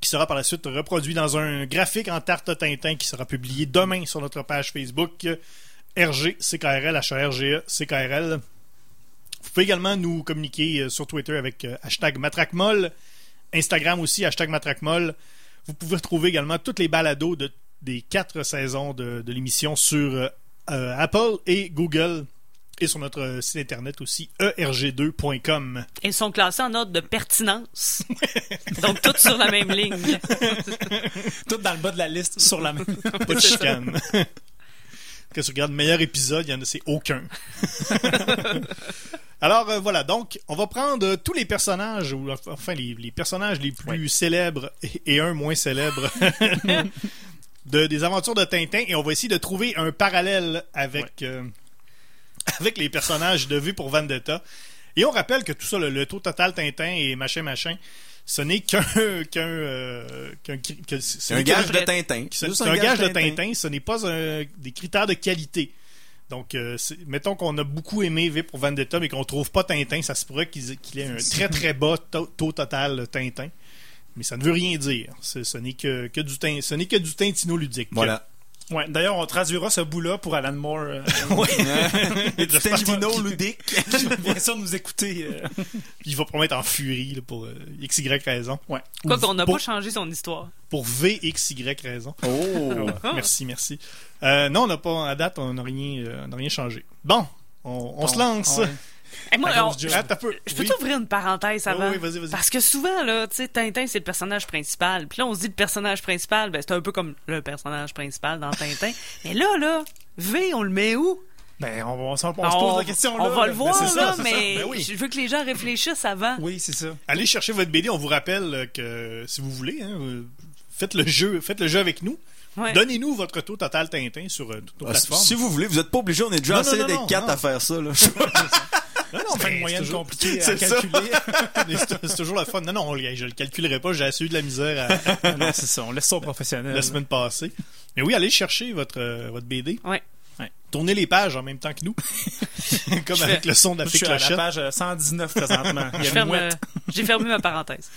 qui sera par la suite reproduit dans un graphique en tarte Tintin qui sera publié demain sur notre page Facebook RG CKRL H-A-R-G-E CKRL. Vous pouvez également nous communiquer euh, sur Twitter avec euh, hashtag MatraqueMolle, Instagram aussi, hashtag MatraqueMolle. Vous pouvez retrouver également toutes les balados de, des quatre saisons de, de l'émission sur euh, euh, Apple et Google et sur notre site internet aussi, E erg2.com. Ils sont classés en ordre de pertinence. Donc, toutes sur la même ligne. Tout dans le bas de la liste sur la même. Pas de chicane. Quand tu regardes le meilleur épisode, il y en a, c'est aucun. Alors euh, voilà, donc on va prendre euh, tous les personnages, ou enfin les, les personnages les plus célèbres et, et un moins célèbre de, des aventures de Tintin et on va essayer de trouver un parallèle avec, euh, avec les personnages de Vue pour Vendetta. Et on rappelle que tout ça, le, le taux total Tintin et machin machin, ce n'est qu'un qu'un euh, qu'un cri- que ce C'est n'est un qu'un- gage de Tintin. c'est un gage de Tintin, ce n'est pas un- des critères de qualité. Donc, euh, mettons qu'on a beaucoup aimé V pour Vendetta, mais qu'on trouve pas Tintin, ça se pourrait qu'il ait un très très bas taux total Tintin. Mais ça ne veut rien dire. Ce n'est que, que du tin- ce n'est que du Tintino ludique. Voilà. Ouais, d'ailleurs, on traduira ce bout-là pour Alan Moore. euh, va- Tintino ludique. bien sûr, nous écouter. euh, Il va probablement être en furie là, pour euh, XY raison. ouais. Quoi qu'on n'a pas changé son histoire. pour VXY raison. Oh. Ouais, merci, merci. Euh, non, on n'a pas, à date, on n'a rien, euh, on n'a rien changé. Bon, on, on se lance. Ouais. Moi, on- je peux Oui. t'ouvrir une parenthèse Oui, avant? oui, vas-y, vas-y. Parce que souvent, là, tu sais, Tintin, c'est le personnage principal. Puis là, on se dit le personnage principal, ben, c'est un peu comme le personnage principal dans Tintin. Mais là, là, V, on le met où? Ben, on, on, on se pose la question on là. va le Ben, voir, là, mais ça. Ben oui. je veux que les gens réfléchissent avant. Oui, c'est ça. Allez chercher votre BD. On vous rappelle euh, que si vous voulez, hein, faites le jeu, faites le jeu avec nous. Ouais. Donnez-nous votre taux total Tintin sur euh, toutes nos Ah, si- plateformes. Si vous voulez, vous n'êtes pas obligé, on est déjà Non, assez non, non, des non, quatre non. à faire ça. Là. non, non, mais une moyenne c'est toujours, compliquée à calculer. c'est- c'est toujours la fun. Non, non, on- je le calculerai pas. J'ai assez eu de la misère à- non, c'est ça. On laisse ça aux professionnels. la semaine passée. Mais oui, allez chercher votre, euh, votre BD. Ouais. Ouais. Tournez les pages en même temps que nous. Comme Je avec fais- le son de la Je suis à la clochette. page euh, 119 présentement. Il y Je a une ferme, mouette. euh, J'ai fermé ma parenthèse.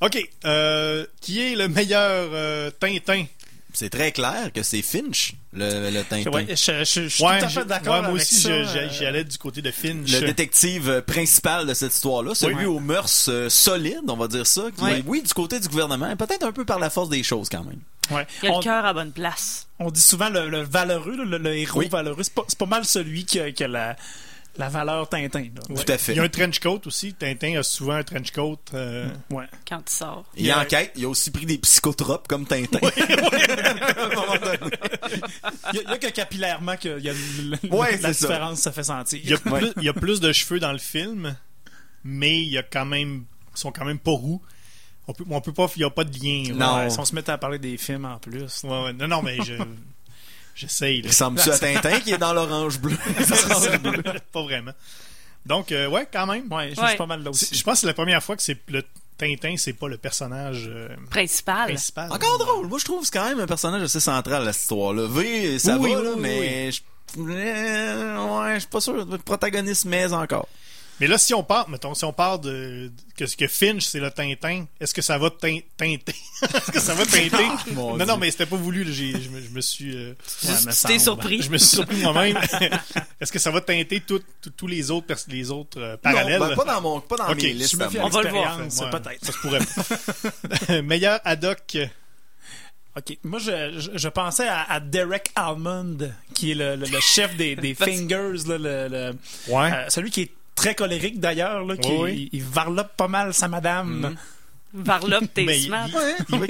OK. euh, qui est le meilleur euh, Tintin? C'est très clair que c'est Finch, le, le Tintin. Ouais, je, je- je suis Ouais, tout à fait d'accord ouais, moi avec aussi, ça. je- euh, j'y allais du côté de Finch. Le détective euh, principal de cette histoire-là, celui Oui. aux mœurs euh, solides, on va dire ça, qui Ouais. est, oui, du côté du gouvernement, et peut-être un peu par la force des choses quand même. ouais. Il y a On- le cœur à bonne place. on dit souvent le, le valeureux, le, le héros Oui. valeureux. C'est pas, c'est pas mal celui qui a, qui a la, la valeur Tintin. là. Ouais. Tout à fait. Il y a un trench coat aussi. Tintin a souvent un trench coat. euh, Ouais. Quand il sort. Il Il y a- enquête, il a aussi pris des psychotropes comme Tintin. Il y a, il y a que capillairement y a Ouais, la c'est ça. différence se fait sentir. Il y, a Ouais. plus, il y a plus de cheveux dans le film, mais il y a quand même, ils sont quand même pas roux. On peut, on peut pas, il y a pas de lien. Non. Ouais, si on se met à parler des films en plus. Ouais, ouais. non, non, mais je, j'essaye. Il là. ressemble-tu à Tintin qui est dans l'orange bleu? pas vraiment. Donc, euh, ouais, quand même. Ouais, je Ouais. pas mal là aussi. Je pense que c'est la première fois que c'est le Tintin, c'est pas le personnage euh, Principal. principal. Encore drôle. Moi, je trouve que c'est quand même un personnage assez central à cette histoire-là. V, ça Oui, va, oui, là, oui, mais je... euh, ouais, je suis pas sûr. Protagoniste, mais encore. Mais là, si on part, mettons, si on part de, que ce que Finch, c'est le Tintin, est-ce que ça va tein- teinter? est-ce que ça va teinter? Mon non, Dieu. non, mais c'était pas voulu, là. J'ai- je, me, je me suis, euh, Ouais, me Tu t'es semble. surpris. je me suis surpris moi-même. est-ce que ça va tout- tous les autres, pers- les autres euh, parallèles? Non, ben, pas dans mon, pas dans Ok, mes listes. On va le voir. Ouais, peut-être. Ça se pourrait. Meilleur ad hoc. OK. Moi, je, je, je pensais à, à Derek Almond, qui est le, le- le chef des, des Fingers, là, le, le- Ouais. euh, celui qui est très colérique d'ailleurs, là, qui Oui, il, il varlope pas mal sa madame. Mhm. Varlope, t'es Mais il- smart.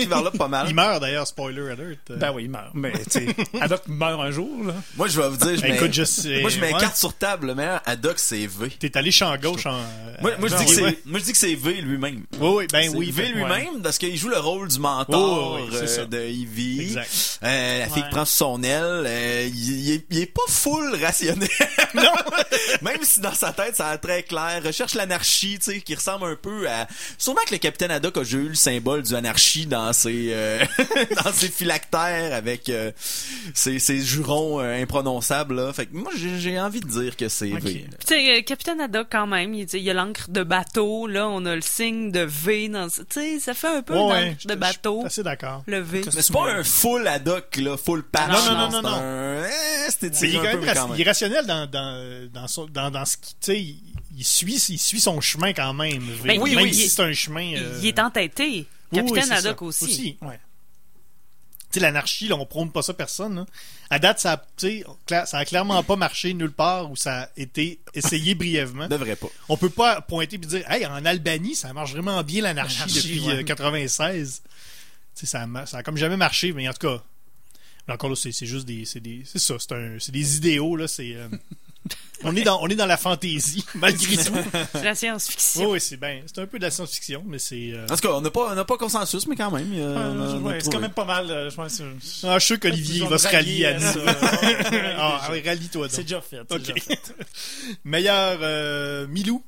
Varlope pas mal. Il meurt d'ailleurs, spoiler alert. Ben oui, il meurt. Mais tu meurt un jour. Là. Moi, je vais vous dire, je ben, mets, écoute, je sais. moi, je mets ouais. carte sur table. Le meilleur c'est V. T'es allé champ gauche en. Moi, moi, je dis que oui, c'est, ouais. moi, je dis que c'est V lui-même. Oui, oui, ben C'est oui. V ben, lui-même, parce qu'il joue le rôle du mentor Oh, oui, euh, de Ivy. Exact. Euh, la fille Ouais. qui prend sous son aile, euh, il, est, il est pas full rationnel. Non! Même si dans sa tête, ça a très clair. Recherche l'anarchie, tu sais, qui ressemble un peu à... Sûrement que le capitaine Haddock a déjà eu le symbole du anarchie dans ses, euh, dans ses phylactères avec euh, ses, ses jurons euh, imprononçables, là. Fait que moi, j'ai j'ai envie de dire que c'est Ok. V. Tu sais, euh, Capitaine Haddock, quand même, il, y a l'encre de bateau, là, on a le signe de V dans... Tu sais, ça fait un peu Ouais, de bateau, assez d'accord. le V. Mais c'est pas un full Haddock, là, full patch. Non, non, non, c'est non, non. un- eh, il est quand même, peu, raci- quand même. il est rationnel dans, dans, dans, son- dans, dans ce qu'il. Il, suit, il suit son chemin quand même. Ben, même oui, oui, si il- c'est un chemin. Il, euh, il est entêté. oui, oui, Capitaine c'est Haddock ça. aussi. Ouais. Tu sais, l'anarchie, là, on prône pas ça personne. là. À date, ça, a- tu sais, cla- ça a clairement pas marché nulle part où ça a été essayé brièvement. Devrait pas. On peut pas pointer et dire, hey, en Albanie, ça marche vraiment bien l'anarchie L'anarchie, depuis ouais. euh, 96. Tu sais, ça, a, ça a comme jamais marché, mais en tout cas. mais encore là, c'est c'est juste des, c'est des, c'est ça, c'est un, c'est des idéaux là. C'est, euh, on est dans, on est dans la fantaisie malgré tout. C'est la science-fiction. Oui, c'est bien, c'est un peu de la science-fiction, mais c'est. euh, En tout cas, on n'a pas, on n'a pas consensus, mais quand même. on a- on a ouais, c'est trouvé. quand même pas mal. euh, je pense, euh, Ah, je suis sûr qu'Olivier ils il vont va se rallier à nous. Ah, ouais, rallie-toi C'est donc. déjà fait. c'est Ok. déjà fait. Meilleur euh, Milou?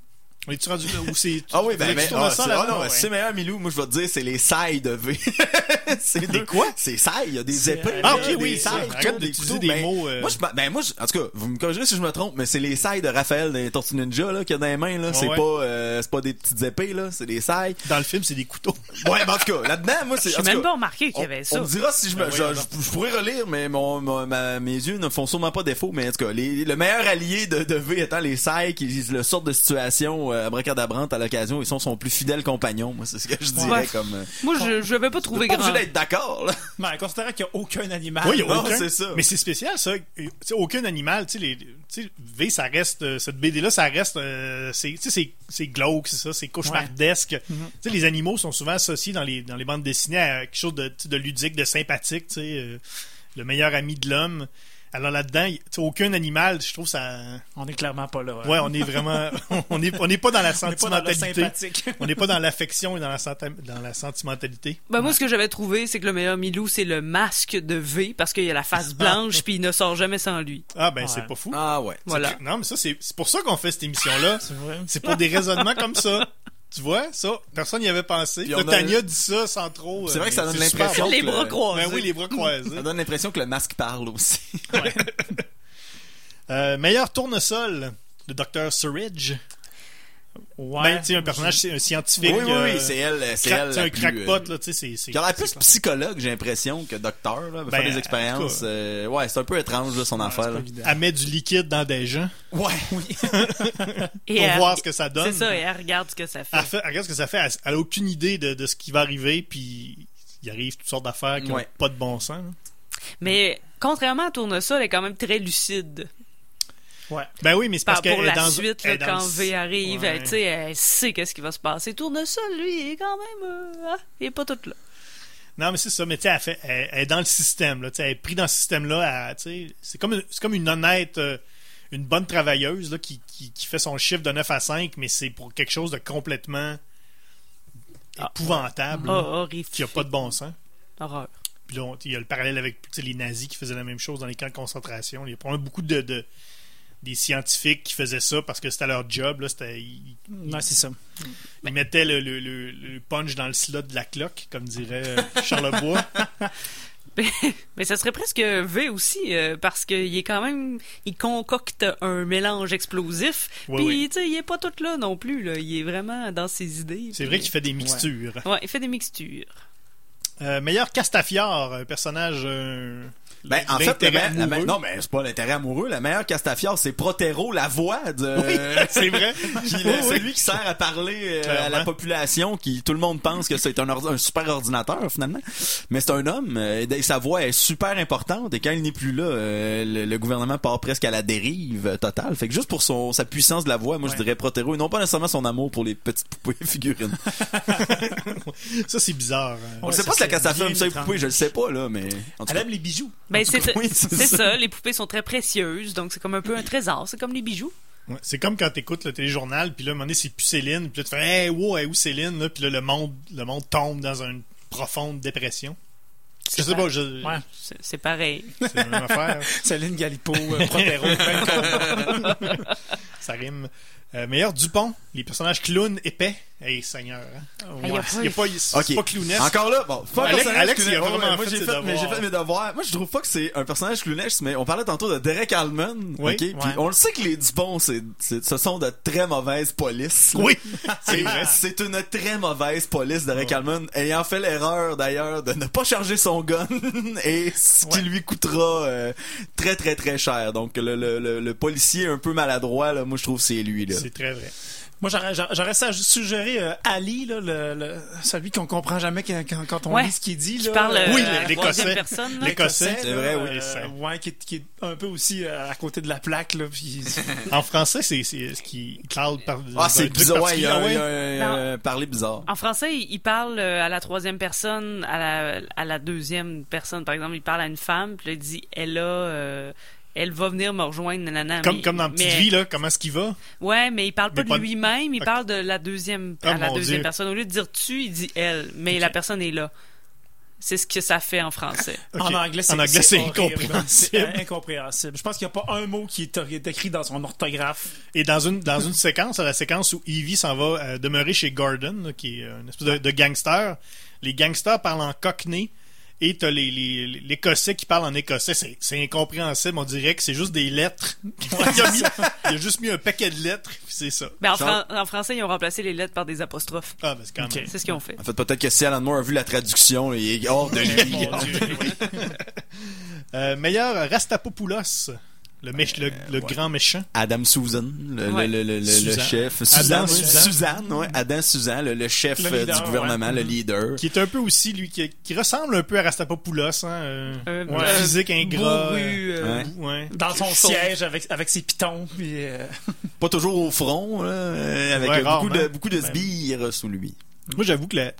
On est-tu rendu là? Où c'est. Ah oui, ben, ben tu ah, c'est- ah non, ouais. c'est meilleur Milou, moi je vais te dire, c'est les sailles de V. c'est Des quoi? C'est sailles, il y a des épées. Ah, ok, des oui, sailles, Arrête d'utiliser couteaux, des ben, mots, euh. Moi, je, ben, moi, je- en tout cas, vous me corrigerez si je me trompe, mais c'est les sailles de Raphaël des Tortues Ninja, là, qu'il y a dans les mains, là. c'est ouais. pas, euh, c'est pas des petites épées, là, c'est des sailles. Dans le film, c'est des couteaux. Ouais, ben, en tout cas, là-dedans, moi, c'est, J'ai même pas remarqué qu'il y on, avait on ça. me dira si je me, Ben je, pourrais relire, mais mon, mes yeux ne font sûrement pas défaut, mais en tout cas, le meilleur allié de, V étant les sailles qui le sortent de situation, abracadabrante à l'occasion, ils sont son plus fidèle compagnon, moi, c'est ce que je dirais Ouais. comme, euh, Moi, je je vais pas trouver pas grand. obligé d'être d'accord, là. Ben, considérant qu'il n'y a aucun animal. Oui, il y a non, aucun. c'est ça. Mais c'est spécial, ça. Tu sais, aucun animal, tu sais, V, ça reste, euh, cette BD-là, ça reste, euh, c'est, tu sais, c'est, c'est glauque, c'est ça, c'est cauchemardesque. Tu sais, les animaux sont souvent associés dans les, dans les bandes dessinées à quelque chose de, ludique, de sympathique, tu sais, euh, le meilleur ami de l'homme. Alors là-dedans, aucun animal, je trouve ça, On est clairement pas là. hein. ouais, on est vraiment, on est, on n'est pas dans la On pas dans le sentimentalité. On n'est pas dans l'affection et dans la, senti- dans la sentimentalité. Ben, moi, ce que j'avais trouvé, c'est que le meilleur Milou, c'est le masque de V, parce qu'il a la face blanche, puis il ne sort jamais sans lui. Ah, ben, Ouais. c'est pas fou. Ah ouais. Voilà. Non, mais ça, c'est pour ça qu'on fait cette émission-là. C'est vrai. C'est pour des raisonnements comme ça. Tu vois, ça, personne n'y avait pensé. Puis Là, on a- Tania dit ça sans trop. C'est vrai que ça euh, donne super l'impression bon. Les que bras le- croisés. Ben oui, les bras croisés. Ça donne l'impression que le masque parle aussi. Euh, meilleur tournesol, le docteur Surridge. Ouais. Ben, tu sais, un personnage, c'est un scientifique. oui, oui, euh, oui, c'est elle, c'est cra- elle. C'est un crackpot, euh, là, tu sais, c'est. c'est- Qui a plus psychologue, j'ai l'impression, que docteur, là. Ben, faire des expériences. euh, ouais, c'est un peu étrange, là, son affaire, là. Elle met du liquide dans des gens Ouais. Et pour elle- voir ce que ça donne. C'est ça, et elle regarde ce que ça fait. Elle, fait- elle regarde ce que ça fait. Elle, elle a aucune idée de, de ce qui va arriver, puis il arrive toutes sortes d'affaires qui n'ont Ouais. pas de bon sens. là. Mais, contrairement à Tournesol, elle est quand même très lucide. Ouais. Ben oui, mais c'est parce Par- pour la dans suite, là, dans quand le- V arrive, Ouais. elle, tu sais, elle sait qu'est-ce qui va se passer. Tournesol, lui, il est quand même... euh, ah, il est pas tout là. Non, mais c'est ça. Mais tu sais, elle, elle- elle est dans le système. Là, elle est prise dans ce système-là. C'est comme, comme une honnête, euh, une bonne travailleuse là, qui, qui, qui fait son chiffre de 9 à 5, mais c'est pour quelque chose de complètement Ah, épouvantable, Oh, là, qui a pas de bon sens. Horreur. Puis là, il y a le parallèle avec les nazis qui faisaient la même chose dans les camps de concentration. Il y a probablement beaucoup de, de- des scientifiques qui faisaient ça parce que c'était leur job. Là, c'était, ils, Ouais, c'est ça. ils mettaient le, le- le- le punch dans le slot de la cloque, comme dirait euh, Charlebois. Mais ça serait presque V aussi, euh, parce qu'il est quand même... Il concocte un mélange explosif, Oui, puis, oui. tu sais, il est pas tout là non plus, là. Il est vraiment dans ses idées. C'est puis- vrai qu'il fait des mixtures. Ouais, il fait des mixtures. Euh, meilleur Castafiore, un personnage. euh, Ben, en fait, la la non, mais c'est pas l'intérêt amoureux. La meilleure Castafiore, c'est Protero, la voix de, c'est vrai. Oui, oui. celui qui sert à parler euh, à la population, qui tout le monde pense que c'est un, super ordinateur finalement, mais c'est un homme. euh, et sa voix est super importante et quand il n'est plus là, euh, le, le gouvernement part presque à la dérive totale. Fait que juste pour son sa puissance de la voix, moi je dirais Protero et non pas nécessairement son amour pour les petites poupées figurines. Ça, c'est bizarre. hein. On Ouais, sait pas si la c'est Castafiore aime ça les poupées, je le sais pas là, mais en tout Elle cas. aime les bijoux. Ben, c'est ça. oui, c'est c'est ça. ça. Les poupées sont très précieuses, donc c'est comme un peu un trésor. C'est comme les bijoux. Ouais, C'est comme quand t'écoutes le téléjournal, puis là, à un moment donné, c'est plus Céline, puis là, tu fais Hey, wow, hey, où Céline? Là, puis là, le monde, le monde tombe dans une profonde dépression. Je sais pas, je... Ouais. C'est pareil. c'est la même affaire. Céline Galipo, euh, Protero. Ça rime. Euh, meilleur Dupont, les personnages clowns épais. Hey, Seigneur. Hein? Hey, y a pas- Il y a pas, c'est Ok. pas clownesque. Encore là, bon, Alex- Alex, il a clownesque. vraiment Ouais, moi fait j'ai ses fait, mais j'ai fait mes devoirs. Moi je trouve pas que c'est un personnage clownesque, mais on parlait tantôt de Derek Allman, Oui. ok, puis Ouais. on le sait que les Dupont, c'est, c'est- ce sont de très mauvaises polices. là. Oui, c'est c'est vrai. C'est une très mauvaise police, Derek Allman, ayant fait l'erreur d'ailleurs de ne pas charger son gun et ce qui Ouais. lui coûtera euh, très très très cher. Donc le, le, le, le policier un peu maladroit, là, moi je trouve que c'est lui là. C'est très vrai. Moi, j'aurais, suggéré euh, Ali, là, le, le- celui qu'on comprend jamais quand, quand- quand on Ouais. lit ce qu'il dit. Qui là. parle Oui, euh, à la l'Écossais. troisième personne. là. L'Écossais. C'est vrai, oui. euh, ouais, qui, est- qui est un peu aussi euh, à côté de la plaque. Là, puis... En français, c'est ce qui Cloud par Ah c'est bizarre, ouais, il y a, euh, parler bizarre. En français, il parle à la troisième personne, à la, à la deuxième personne. Par exemple, il parle à une femme, puis là, il dit Elle a. elle va venir me rejoindre, nanana. Comme, mais- comme dans Petite mais- Vie, là, comment est-ce qu'il va? Ouais, mais il parle pas Mais pas- de lui-même, il parle de la deuxième, Ah, à la deuxième Dieu. personne. Au lieu de dire tu, il dit elle, mais la personne est là. C'est ce que ça fait en français. En anglais, c'est En anglais, c'est horrible. incompréhensible. C'est incompréhensible. Je pense qu'il n'y a pas un mot qui est, écrit dans son orthographe. Et dans une, dans une séquence, la séquence où Evie s'en va euh, demeurer chez Gordon, là, qui est euh, une espèce de, de gangster, les gangsters parlent en cockney et t'as les, les, les- l'Écossais qui parlent en écossais. C'est, c'est incompréhensible. On dirait que c'est juste des lettres. il, a mis- il a juste mis un paquet de lettres, puis c'est ça. Mais en, Ça- fran- en français, ils ont remplacé les lettres par des apostrophes. Ah, ben c'est quand même. C'est ce qu'ils ont fait. En fait, peut-être que si Alan Moore a vu la traduction, il est hors de lui. Mon Dieu, oui. Euh, meilleur Rastapopoulos, le, méch- le, le grand méchant. Adam Susan, le, Ouais. le, le, le, le Suzanne. chef. Adam Suzanne, oui. Suzanne. Suzanne, ouais. Adam Suzanne, le, le chef Le euh, leader, du gouvernement, ouais. le leader. Qui est un peu aussi, lui, qui, qui ressemble un peu à Rastapopoulos. Hein, euh, Euh, ouais, euh, physique ingrat. bourru, euh, Ouais. euh, ouais. Dans son siège avec, avec ses pitons. Puis, euh, Pas toujours au front, là, euh, avec Ouais, euh, beaucoup, rarement. de, beaucoup de sbires sous lui. Moi, j'avoue que la,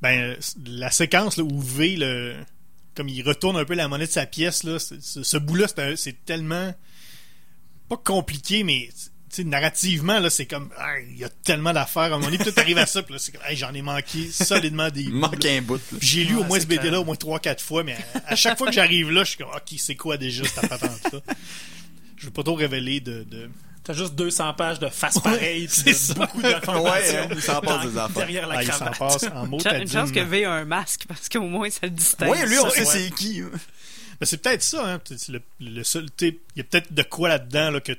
ben, euh, la séquence là, où V, le, comme il retourne un peu la monnaie de sa pièce, là, ce, ce bout-là, c'est tellement pas compliqué, mais tu sais, narrativement, là, c'est comme ah, il y a tellement d'affaires. À un moment donné, tout arrive à ça, puis là, c'est comme hey, j'en ai manqué solidement des manque un bout. j'ai lu Ouais, au moins c'est ce BD-là au moins 3-4 fois, mais à, à chaque fois que j'arrive là, je suis comme ok, c'est quoi déjà cette patente-là? Je veux pas trop révéler de. de... T'as juste 200 pages de face pareilles. puis c'est de ça. beaucoup d'informations. Ouais, hein, il s'en passe dans- des affaires. Derrière la Ah, il s'en cravate. passe en mots Une chance que tadines. V a un masque, parce qu'au moins, ça le distingue. Ouais, lui, on ça, sait ouais. c'est qui. hein. Ben, c'est peut-être ça, hein. C'est le, le seul, il y a peut-être de quoi là-dedans, là, que, tu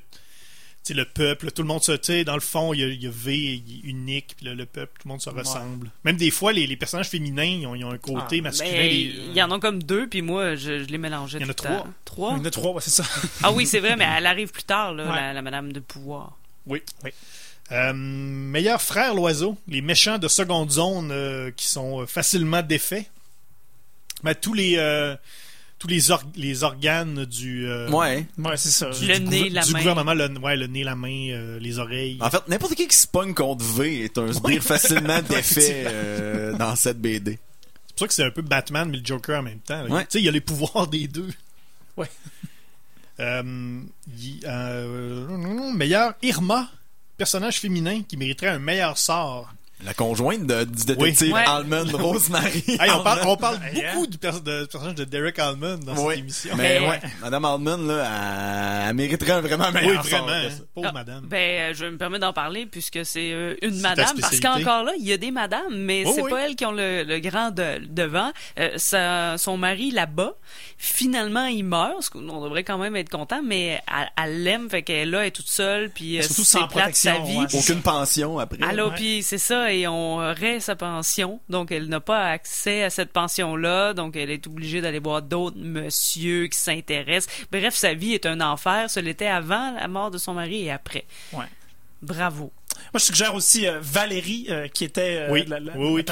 sais, le peuple, tout le monde se, tu dans le fond, il y a, il y a V il est unique, puis le peuple, tout le monde se ressemble. Même des fois, les, les personnages féminins, ils ont, ils ont un côté Ah, masculin. Ben, il y en a comme deux, puis moi, je, je les mélangeais Il y en a temps. trois. Trois? Il y en a trois, ouais, c'est ça. Ah oui, c'est vrai, mais elle arrive plus tard, là, Ouais. la, la Madame de Pouvoir. Oui. Oui. Euh, meilleur frère l'oiseau, les méchants de seconde zone euh, qui sont euh, facilement défaits. Mais tous les euh, tous les, or- les organes du, euh, Ouais. Ouais, c'est ça. du, Le du nez, la du main. gouvernement, le, ouais, le nez, la main, euh, les oreilles. En fait, n'importe qui qui se pogne contre V est un sbire facilement défait euh, dans cette BD. C'est pour ça que c'est un peu Batman mais le Joker en même temps. Ouais. Tu sais, il y a les pouvoirs des deux. Ouais. Euh, il- euh, meilleur Irma, personnage féminin qui mériterait un meilleur sort. La conjointe de- du détective Oui. Ouais. Almond Rosemary. Hey, on parle, Almond. on parle Hey, beaucoup du, pers- de- du personnage de Derek Almond dans Oui. cette émission. Mais Mais- ouais, Madame Altman, là, elle, elle mériterait un vraiment oui, meilleur vraiment. sort hein. Pauvre Ah, madame. Ben, euh, je me permets d'en parler puisque c'est euh, une madame. Parce qu'encore là, il y a des madames, mais Oh c'est oui. pas elles qui ont le, le grand de- devant. Euh, sa- son mari là-bas, finalement, il meurt. ce qu'on- On devrait quand même être content, mais elle- l'aime, fait qu'elle est là, elle est toute seule, puis Surtout c'est sans plate sa protection, vie. ouais. Aucune pension après. Alors, Ouais. puis c'est ça, et on aurait sa pension, donc elle n'a pas accès à cette pension-là, donc elle est obligée d'aller voir d'autres monsieur qui s'intéressent. Bref, sa vie est un enfer, ce l'était avant la mort de son mari et après. Ouais. Bravo. Moi, je suggère aussi euh, Valérie, euh, qui était euh, Oui. la, la- Oui, oui,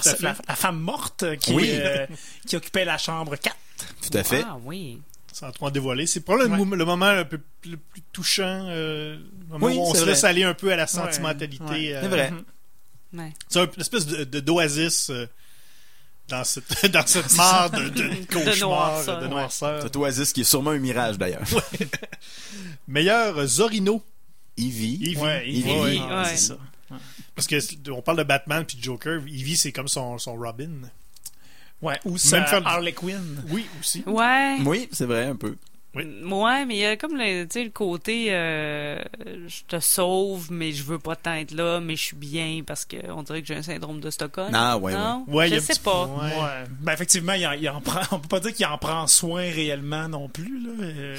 la femme morte euh, qui, Oui. euh, qui occupait la chambre 4. Tout à fait. Ah oui. Sans trop en dévoiler. C'est probablement le Ouais. mom- le moment un peu plus, plus touchant. euh, le moment Oui, où on se vrai. laisse aller un peu à la sentimentalité. Ouais. euh, C'est vrai. Mhm. Ouais. C'est un- une espèce de, de d'oasis euh, dans cette, dans cette mare de, de cauchemar, de noirceur. Cet oasis qui est sûrement un mirage d'ailleurs. Meilleur euh, Zorino. Evie. Evie. Ouais, Evie, ouais, ouais. c'est ça. Parce que on parle de Batman puis de Joker. Evie, c'est comme son, son Robin. Ouais, ou ça, Même faire- Harley Quinn. Oui, aussi. Ouais. Oui, c'est vrai, un peu. Ouais, mais il y a comme le, tu sais, le côté euh, je te sauve, mais je veux pas tant être là, mais je suis bien parce que on dirait que j'ai un syndrome de Stockholm. Ah, ouais, non? ouais. Ouais, je sais pas. ouais. Ouais. Ben, effectivement, il en, il en prend, on peut pas dire qu'il en prend soin réellement non plus. Là. Euh,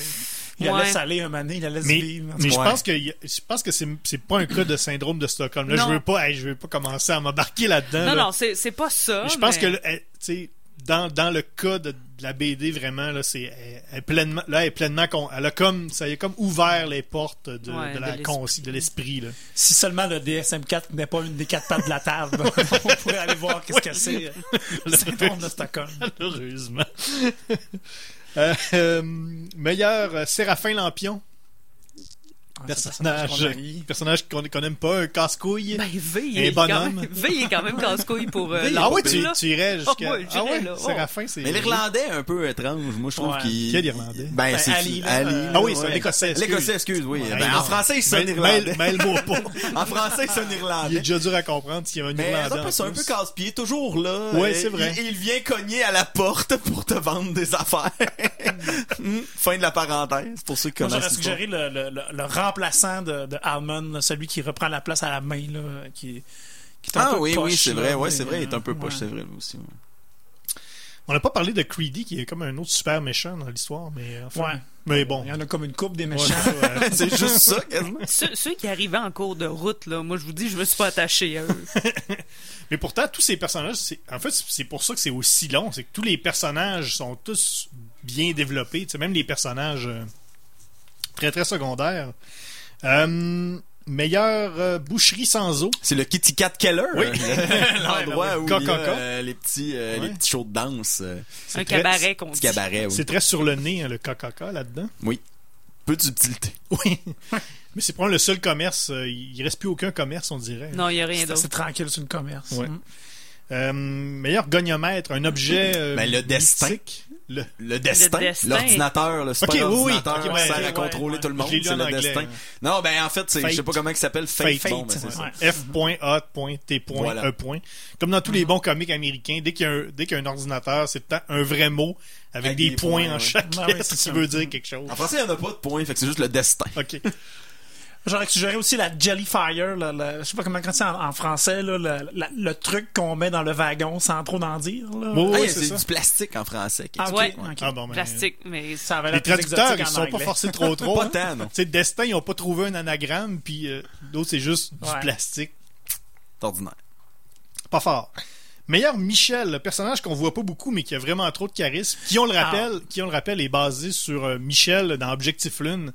Il la laisse aller un donné, il la laisse Mais, vivre. mais je pense que je pense que c'est c'est pas un cas de syndrome de Stockholm. Là, Non. je veux pas hey, je veux pas commencer à m'embarquer là-dedans. Non, là. non, c'est c'est pas ça. Mais je pense mais- que tu sais dans, dans le cas de, de la BD vraiment là c'est elle, elle est pleinement là elle est pleinement con- elle a comme ça y a comme ouvert les portes de, Ouais, de la de l'esprit là. Si seulement le DSM-4 n'est pas une des quatre pattes de la table, on pourrait aller voir qu'est-ce que c'est. Le syndrome de Stockholm. Malheureusement. Euh, euh, meilleur euh, Séraphin Lampion. Ouais, Personnage, personnage qu'on haït. personnage qu'on qu'on aime pas, un casse-couille. Ben, V, il Un bonhomme. même, v, est quand même casse-couille pour euh, ah ouais, tu, tu irais jusqu'à... ouais, ah ouais, là. Oh. Séraphin, c'est... Mais l'Irlandais est un peu étrange. Moi, je trouve Ouais. qu'il. Quel Irlandais? Ben, Ben, c'est Ali, Ali. euh, Ah oui, c'est ouais. un Écossais, excuse. L'Écossais, excuse, oui. Ouais, Ben, en français, il sonne irlandais. mêle- Mêle-moi pas. En français, il sonne Il est irlandais. déjà dur à comprendre s'il y a un Mais Irlandais en c'est un peu casse-pied, toujours là. Ouais, Euh, c'est vrai. Il, il vient cogner à la porte pour te vendre des affaires. Hmm, fin de la parenthèse, pour ceux qui connaissent j'aurais suggéré le, le, le, le remplaçant de, de Almond, celui qui reprend la place à la main, là, qui, qui est un Ah peu oui, poche, oui, c'est vrai. Ouais, c'est vrai, il est un peu euh, poche, ouais. c'est vrai, lui aussi. ouais. On n'a pas parlé de Creedy, qui est comme un autre super méchant dans l'histoire, mais enfin... Ouais. Mais bon. Il y en a comme une coupe des méchants. euh, c'est juste ça, quasiment. Ceux, ceux qui arrivaient en cours de route, là, moi, je vous dis, je me suis pas attaché à eux. Mais pourtant, tous ces personnages, c'est- en fait, c'est pour ça que c'est aussi long. C'est que tous les personnages sont tous bien développés. Tu sais, même les personnages euh, très très secondaires. Euh, meilleure euh, boucherie sans eau. C'est le Kitty Cat Keller. Oui. L'endroit où il y a euh, les petits, euh, Ouais. les petits shows de danse. euh, Un très- cabaret qu'on Petit dit. cabaret, oui. C'est très sur le nez, hein, le Coca-Cola là-dedans. Peu de subtilité. Oui. Mais c'est probablement le seul commerce. il reste plus aucun commerce, on dirait. Non, il y a rien C'est d'autre. assez tranquille sur le commerce. Ouais. Mm. Euh, meilleur goniomètre, un objet. euh, Ben, le destin. mythique. Le... Le destin, l'ordinateur, le super Ok, oui, oui. ordinateur Ok, qui ouais, sert à contrôler ouais. tout le monde, c'est le anglais, destin. Non, ben en fait, c'est- je sais Fate. pas comment il s'appelle, Fate. Fate. Bon, ben, Ouais. ça. F.A.T. Voilà. E point. Comme dans tous les bons comics américains, dès qu'il y a un, dès qu'il y a un ordinateur, c'est un vrai mot avec, Avec des, des points, points, en ouais. chaque Ah oui, c'est qui veut dire quelque chose. En français, il n'y en a pas de points, fait que c'est juste le destin. OK. J'aurais suggéré aussi la Jellyfire, là, la- je sais pas comment on dit en, en français, là, la- la- le truc qu'on met dans le wagon sans trop d'en dire. Là. Oui, Ah, c'est c'est ça. du plastique en français. Ah, Ouais. ok. Ah, bon, ben, Plastique, mais Ça avait Les traducteurs, ils en se sont pas forcés trop trop. Pas hein. tant, non. Destin, ils ont pas trouvé un anagramme, puis euh, d'autres, c'est juste du Ouais. plastique. C'est ordinaire. Pas fort. Meilleur Michel, le personnage qu'on voit pas beaucoup, mais qui a vraiment trop de charisme. Qui, on le rappelle, qui on le rappelle, est basé sur euh, Michel dans Objectif Lune,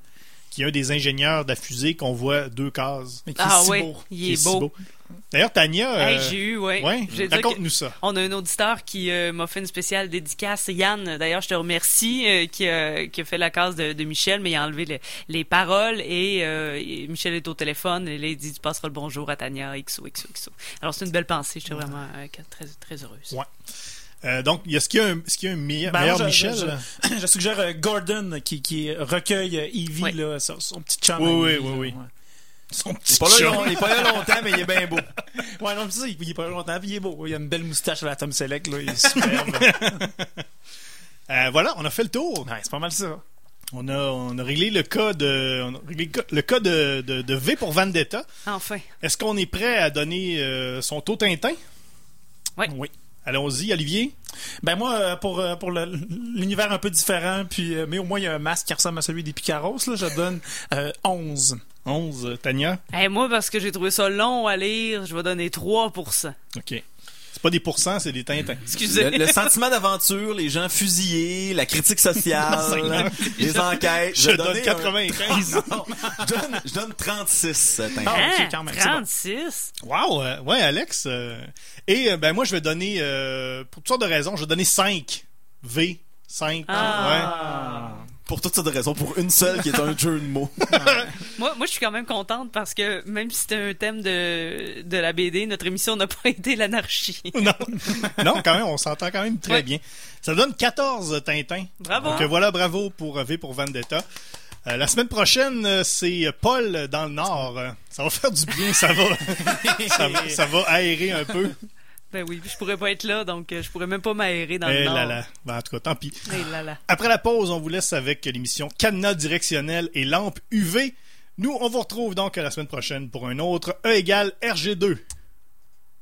qui est un des ingénieurs de la fusée qu'on voit deux cases. Mais qui est Ah si ouais, beau. il est si beau. D'ailleurs, Tania, Hey, euh, j'ai eu, ouais. ouais, Je raconte-nous ça. On a un auditeur qui euh, m'a fait une spéciale dédicace. Yann, d'ailleurs, je te remercie, euh, qui, a, qui a fait la case de, de Michel, mais il a enlevé le- les paroles et, euh, et Michel est au téléphone et là, il dit Tu passeras le bonjour à Tania, XO, XO, XO. Alors, c'est une belle pensée. J'étais vraiment euh, très, très heureuse. Ouais. Euh, donc, est-ce qu'il y a un, est-ce qu'il y a un meilleur, Ben, meilleur moi, je- Michel? je, je suggère euh, Gordon qui, qui recueille euh, Evie, là, son, son petit chum. Oui, oui, Evie, oui, là, oui. ouais. Son Il est petit pas là, long- il est pas là longtemps, mais il est bien beau. Ouais, non, ça, il, il est pas longtemps, puis il est beau. Il a une belle moustache à la Tom Selleck, là, il est superbe. Euh, voilà, on a fait le tour. ouais, c'est pas mal ça. On a, on a réglé le cas de, on a réglé le cas, de, de, de V pour Vendetta. Enfin. Est-ce qu'on est prêt à donner euh, son taux Tintin? Ouais. Oui. Allons-y, Olivier. Ben moi, euh, pour, euh, pour le- l'univers un peu différent, puis euh, mais au moins il y a un masque qui ressemble à celui des Picaros, là, je donne euh, 11. 11, euh, Tania? Hey, moi, parce que j'ai trouvé ça long à lire, je vais donner 3 OK. C'est pas des pourcents, c'est des Tintins. Excusez. Le, le sentiment d'aventure, les gens fusillés, la critique sociale, les enquêtes. Je vais donne donner 95. un- Non, je, donne, je donne 36. euh, Tintin. Ah, Hein? ok, quand même, c'est bon. 36? Wow, euh, ouais, Alex. euh, et euh, ben moi, je vais donner, euh, pour toutes sortes de raisons, je vais donner 5. V. 5. Ah. Pour toutes sortes de raisons. Pour une seule qui est un jeu de mots. Moi, moi, je suis quand même contente parce que même si c'était un thème de, de la BD, notre émission n'a pas été l'anarchie. Non. non, quand même, on s'entend quand même très Ouais. bien. Ça donne 14 Tintins. Bravo. Donc voilà, bravo pour V pour Vendetta. Euh, la semaine prochaine, c'est Paul dans le Nord. Ça va faire du bien, ça va, ça, va- ça va aérer un peu. Ben oui, je pourrais pas être là, donc euh, je pourrais même pas m'aérer dans Eh le nord. là là. Ben, en tout cas, tant pis. Eh là là. Après la pause, on vous laisse avec l'émission Cadenas directionnel et lampe UV. Nous, on vous retrouve donc la semaine prochaine pour un autre E égale RG2.